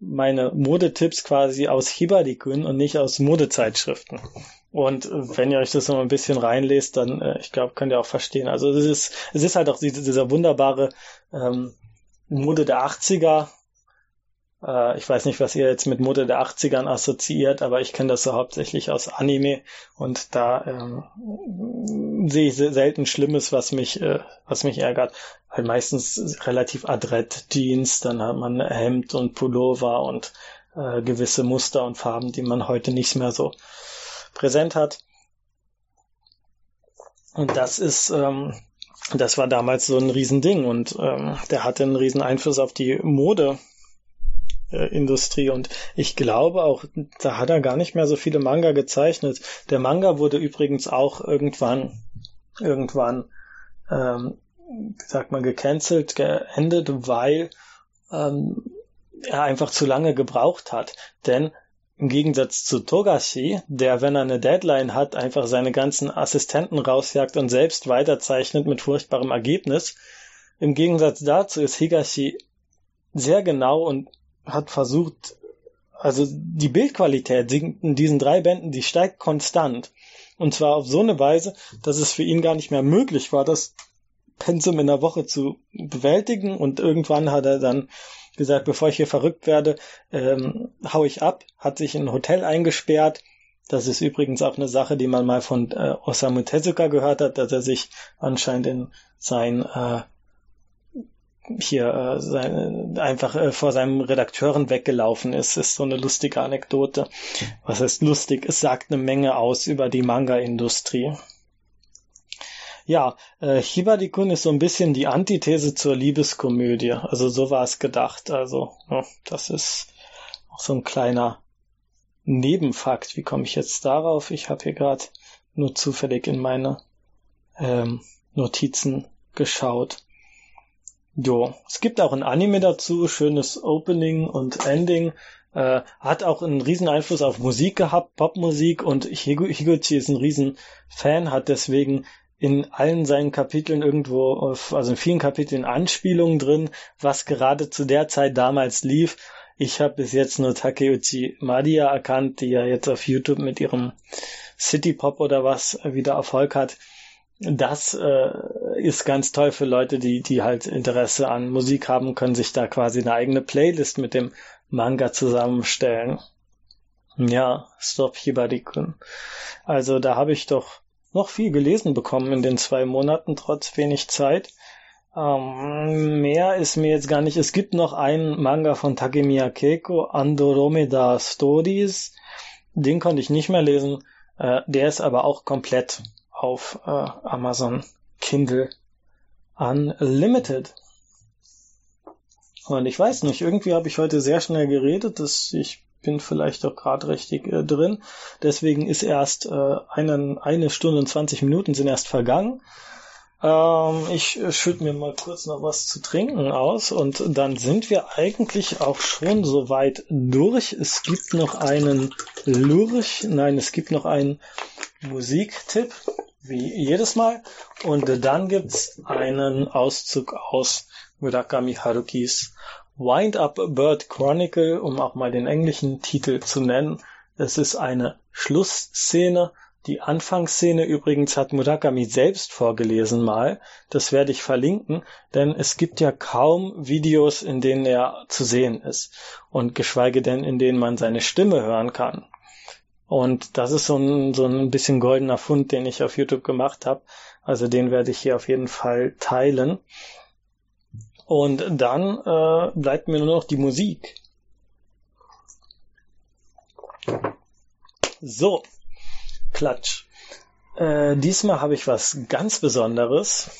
meine Modetipps quasi aus Hibadikun und nicht aus Modezeitschriften. Und wenn ihr euch das noch ein bisschen reinlest, dann, äh, ich glaube, könnt ihr auch verstehen. Also es ist, es ist halt auch diese, dieser wunderbare ähm, Mode der 80er. Äh, ich weiß nicht, was ihr jetzt mit Mode der 80ern assoziiert, aber ich kenne das so hauptsächlich aus Anime und da ähm, sehe ich selten Schlimmes, was mich, äh, was mich ärgert. Weil meistens relativ adrett Jeans, dann hat man Hemd und Pullover und äh, gewisse Muster und Farben, die man heute nicht mehr so präsent hat. Und das ist, ähm, das war damals so ein Riesending und ähm, der hatte einen riesen Einfluss auf die Modeindustrie und ich glaube auch, da hat er gar nicht mehr so viele Manga gezeichnet. Der Manga wurde übrigens auch irgendwann, irgendwann, ähm, wie sagt man, gecancelt, geendet, weil ähm, er einfach zu lange gebraucht hat. Denn im Gegensatz zu Togashi, der, wenn er eine Deadline hat, einfach seine ganzen Assistenten rausjagt und selbst weiterzeichnet mit furchtbarem Ergebnis. Im Gegensatz dazu ist Higashi sehr genau und hat versucht, also die Bildqualität in diesen drei Bänden, die steigt konstant. Und zwar auf so eine Weise, dass es für ihn gar nicht mehr möglich war, das Pensum in der Woche zu bewältigen. Und irgendwann hat er dann gesagt, bevor ich hier verrückt werde, ähm, hau ich ab, hat sich in ein Hotel eingesperrt. Das ist übrigens auch eine Sache, die man mal von äh, Osamu Tezuka gehört hat, dass er sich anscheinend in sein äh, hier äh, sein, einfach äh, vor seinem Redakteuren weggelaufen ist. Ist so eine lustige Anekdote. Was heißt lustig? Es sagt eine Menge aus über die Manga-Industrie. Ja, äh, Hibari-kun ist so ein bisschen die Antithese zur Liebeskomödie. Also so war es gedacht. Also ja, das ist auch so ein kleiner Nebenfakt. Wie komme ich jetzt darauf? Ich habe hier gerade nur zufällig in meine ähm, Notizen geschaut. Jo, es gibt auch ein Anime dazu, schönes Opening und Ending. Äh, hat auch einen riesen Einfluss auf Musik gehabt, Popmusik und Higuchi ist ein riesen Fan, hat deswegen in allen seinen Kapiteln irgendwo, also in vielen Kapiteln Anspielungen drin, was gerade zu der Zeit damals lief. Ich habe bis jetzt nur Takeuchi Madia erkannt, die ja jetzt auf YouTube mit ihrem City Pop oder was wieder Erfolg hat. Das äh, ist ganz toll für Leute, die, die halt Interesse an Musik haben, können sich da quasi eine eigene Playlist mit dem Manga zusammenstellen. Ja, Stop Hibari-kun. Also da habe ich doch noch viel gelesen bekommen in den zwei Monaten, trotz wenig Zeit. Ähm, mehr ist mir jetzt gar nicht. Es gibt noch einen Manga von Takemiya Keiko, Andromeda Stories. Den konnte ich nicht mehr lesen. Äh, der ist aber auch komplett auf äh, Amazon Kindle Unlimited. Und ich weiß nicht, irgendwie habe ich heute sehr schnell geredet, dass ich bin vielleicht auch gerade richtig äh, drin. Deswegen ist erst äh, eine, eine Stunde und 20 Minuten sind erst vergangen. Ähm, ich äh, schütte mir mal kurz noch was zu trinken aus und dann sind wir eigentlich auch schon soweit durch. Es gibt noch einen Lurch, nein, es gibt noch einen Musiktipp, wie jedes Mal. Und dann gibt's einen Auszug aus Murakami Harukis Wind Up Bird Chronicle, um auch mal den englischen Titel zu nennen. Es ist eine Schlussszene. Die Anfangsszene übrigens hat Murakami selbst vorgelesen mal. Das werde ich verlinken, denn es gibt ja kaum Videos, in denen er zu sehen ist und geschweige denn, in denen man seine Stimme hören kann. Und das ist so ein, so ein bisschen goldener Fund, den ich auf YouTube gemacht habe. Also den werde ich hier auf jeden Fall teilen. Und dann äh, bleibt mir nur noch die Musik. So, Klatsch. Äh, diesmal habe ich was ganz Besonderes.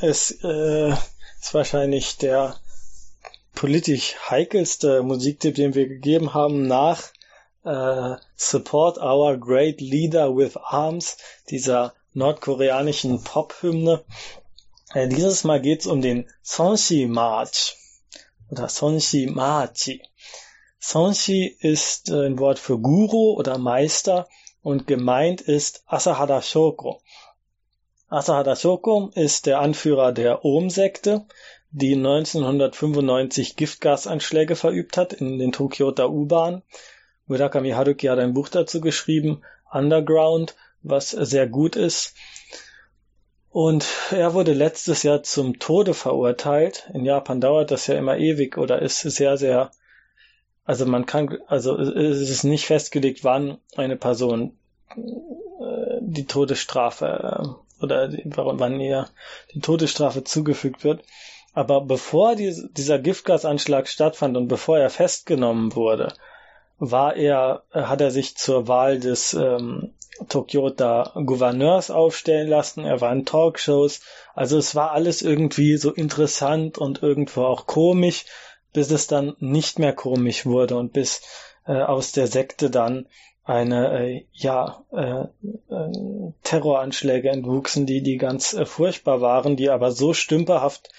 Es äh, ist wahrscheinlich der politisch heikelste Musiktipp, den wir gegeben haben nach äh, Support Our Great Leader with Arms, dieser nordkoreanischen Pop-Hymne. Äh, dieses Mal geht es um den Sonshi March oder Sonshi Machi. Sonshi ist äh, ein Wort für Guru oder Meister und gemeint ist Asahara Shoko. Asahara Shoko ist der Anführer der Ohm-Sekte, die 1995 Giftgasanschläge verübt hat in den Tokioter U-Bahn. Murakami Haruki hat ein Buch dazu geschrieben, Underground, was sehr gut ist. Und er wurde letztes Jahr zum Tode verurteilt. In Japan dauert das ja immer ewig oder ist sehr, sehr, also man kann, also es ist nicht festgelegt, wann eine Person äh, die Todesstrafe äh, oder wann ihr die Todesstrafe zugefügt wird. Aber bevor dieser Giftgasanschlag stattfand und bevor er festgenommen wurde, war er, hat er sich zur Wahl des ähm, Tokyota Gouverneurs aufstellen lassen, er war in Talkshows, also es war alles irgendwie so interessant und irgendwo auch komisch, bis es dann nicht mehr komisch wurde und bis äh, aus der Sekte dann eine äh, ja äh, äh, Terroranschläge entwuchsen, die die ganz äh, furchtbar waren, die aber so stümperhaft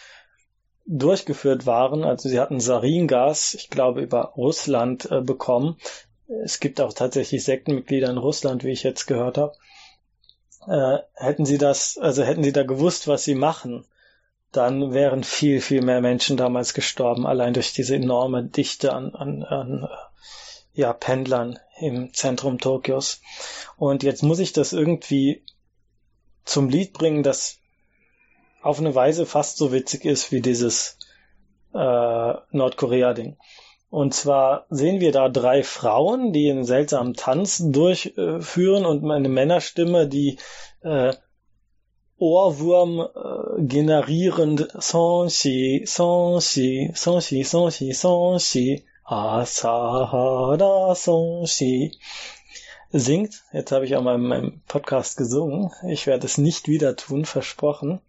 durchgeführt waren. Also sie hatten Saringas, ich glaube über Russland äh, bekommen, es gibt auch tatsächlich Sektenmitglieder in Russland, wie ich jetzt gehört habe. Äh, hätten sie das, also hätten sie da gewusst, was sie machen, dann wären viel, viel mehr Menschen damals gestorben, allein durch diese enorme Dichte an, an, an äh, ja, Pendlern im Zentrum Tokios. Und jetzt muss ich das irgendwie zum Lied bringen, das auf eine Weise fast so witzig ist wie dieses äh, Nordkorea-Ding. Und zwar sehen wir da drei Frauen, die einen seltsamen Tanz durchführen und eine Männerstimme, die äh, Ohrwurm äh, generierend Sonshi, Sonshi, Sonshi, Sonshi, Sonshi, Asahara Sonshi singt. Jetzt habe ich auch mal in meinem Podcast gesungen. Ich werde es nicht wieder tun, versprochen.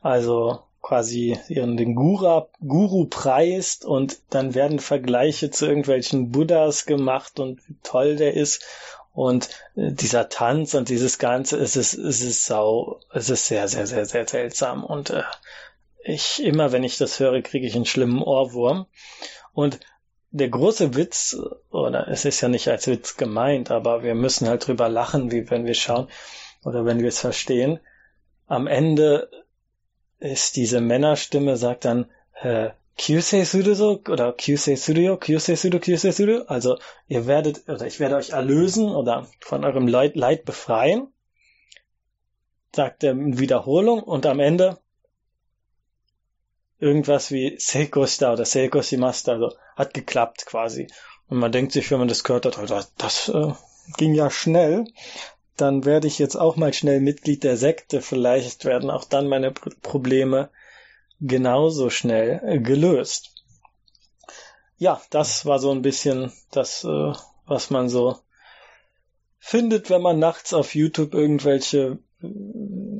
Also quasi ihren den Guru, Guru preist und dann werden Vergleiche zu irgendwelchen Buddhas gemacht und wie toll der ist und äh, dieser Tanz und dieses Ganze, es ist, es ist sau, es ist sehr, sehr, sehr, sehr seltsam und äh, ich immer, wenn ich das höre, kriege ich einen schlimmen Ohrwurm. Und der große Witz, oder es ist ja nicht als Witz gemeint, aber wir müssen halt drüber lachen, wie wenn wir schauen oder wenn wir es verstehen. Am Ende ist diese Männerstimme, sagt dann, äh, Kyusei suru so, oder Kyusei suru yo, Kyusei suru, Kyusei suru. Also, ihr werdet, oder ich werde euch erlösen oder von eurem Leid, Leid befreien. Sagt er in Wiederholung und am Ende irgendwas wie Seiko Shita oder Seiko Shimashita, also hat geklappt quasi. Und man denkt sich, wenn man das gehört hat, das, das äh, ging ja schnell, dann werde ich jetzt auch mal schnell Mitglied der Sekte. Vielleicht werden auch dann meine Probleme genauso schnell äh, gelöst. Ja, das war so ein bisschen das, äh, was man so findet, wenn man nachts auf YouTube irgendwelche äh,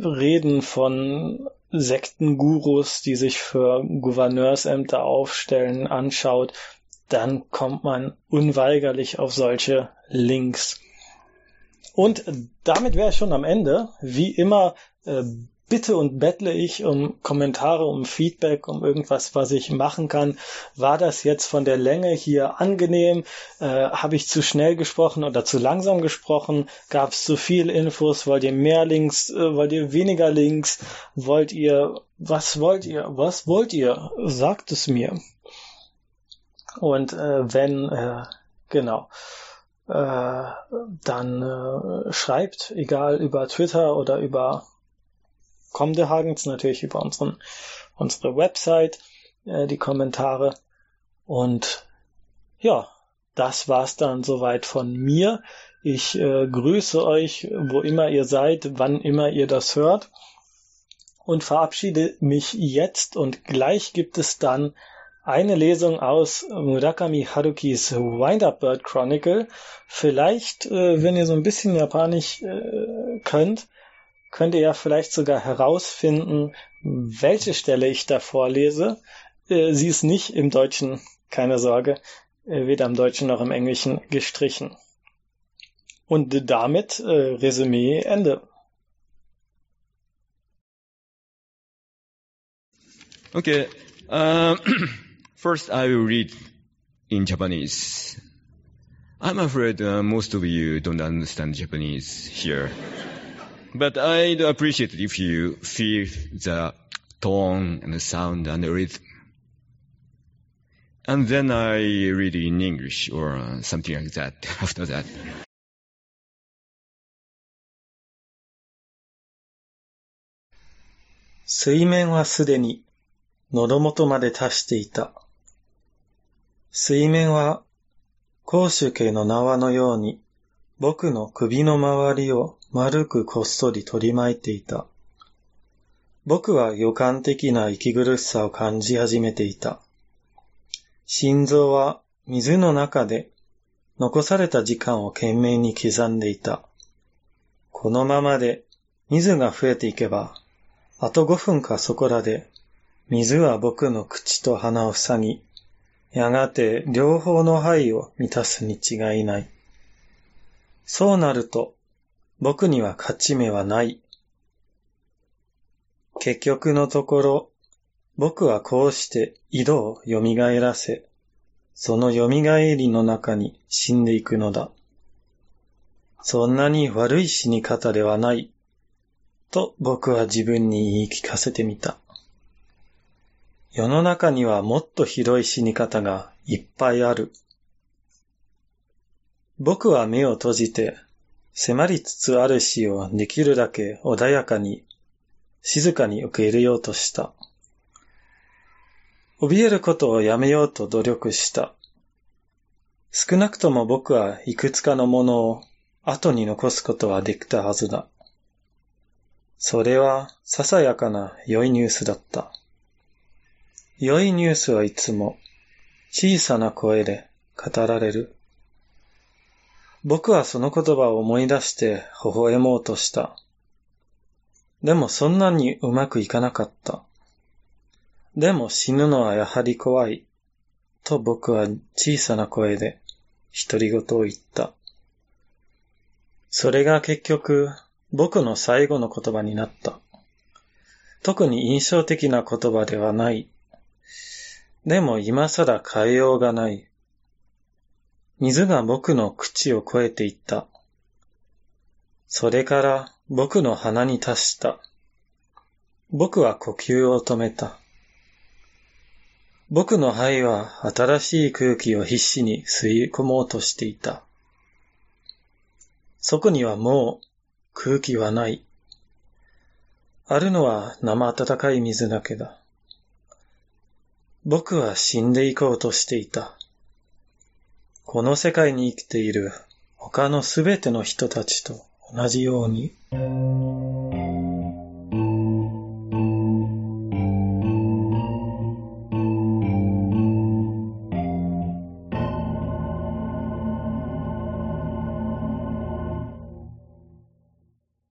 Reden von Sektengurus, die sich für Gouverneursämter aufstellen, anschaut, dann kommt man unweigerlich auf solche Links. Und damit wäre ich schon am Ende. Wie immer äh, bitte und bettle ich um Kommentare, um Feedback, um irgendwas, was ich machen kann. War das jetzt von der Länge hier angenehm? Äh, Habe ich zu schnell gesprochen oder zu langsam gesprochen? Gab es zu viel Infos? Wollt ihr mehr Links? Äh, wollt ihr weniger Links? Wollt ihr, was wollt ihr? Was wollt ihr? Sagt es mir. Und äh, wenn, äh, genau äh, dann äh, schreibt, egal über Twitter oder über Comdehagens, natürlich über unseren, unsere Website, äh, die Kommentare. Und ja, das war's dann soweit von mir. Ich äh, grüße euch, wo immer ihr seid, wann immer ihr das hört und verabschiede mich jetzt und gleich gibt es dann eine Lesung aus Murakami Harukis Wind-Up Bird Chronicle. Vielleicht, äh, wenn ihr so ein bisschen Japanisch äh, könnt, könnt ihr ja vielleicht sogar herausfinden, welche Stelle ich da vorlese. Äh, sie ist nicht im Deutschen, keine Sorge, äh, weder im Deutschen noch im Englischen gestrichen. Und damit äh, Resümee Ende. Okay. Uh, (clears throat) first, I will read in Japanese. I'm afraid uh, most of you don't understand Japanese here. But I'd appreciate it if you feel the tone and the sound and the rhythm. And then I read in English or something like that (laughs) after that. 水面はすでに喉元まで達していた。 水面は、公主家の縄のように、僕の首の周りを丸くこっそり取り巻いていた。僕は予感的な息苦しさを感じ始めていた。心臓は水の中で残された時間を懸命に刻んでいた。このままで水が増えていけば、あと5分かそこらで水は僕の口と鼻を塞ぎ、やがて両方の肺を満たすに違いない。そうなると、僕には勝ち目はない。結局のところ、僕はこうして井戸を蘇らせ、その蘇りの中に死んでいくのだ。そんなに悪い死に方ではない、と僕は自分に言い聞かせてみた。世の中にはもっと広い死に方がいっぱいある。僕は目を閉じて、迫りつつある死をできるだけ穏やかに、静かに受け入れようとした。怯えることをやめようと努力した。少なくとも僕はいくつかのものを後に残すことはできたはずだ。それはささやかな良いニュースだった。良いニュースはいつも小さな声で語られる。僕はその言葉を思い出して微笑もうとした。でもそんなにうまくいかなかった。でも死ぬのはやはり怖い。と僕は小さな声で独り言を言った。それが結局僕の最後の言葉になった。特に印象的な言葉ではない。でも今更変えようがない。水が僕の口を越えていった。それから僕の鼻に達した。僕は呼吸を止めた。僕の肺は新しい空気を必死に吸い込もうとしていた。そこにはもう空気はない。あるのは生温かい水だけだ。僕は死んでいこうとしていた。この世界に生きている他のすべての人たちと同じように。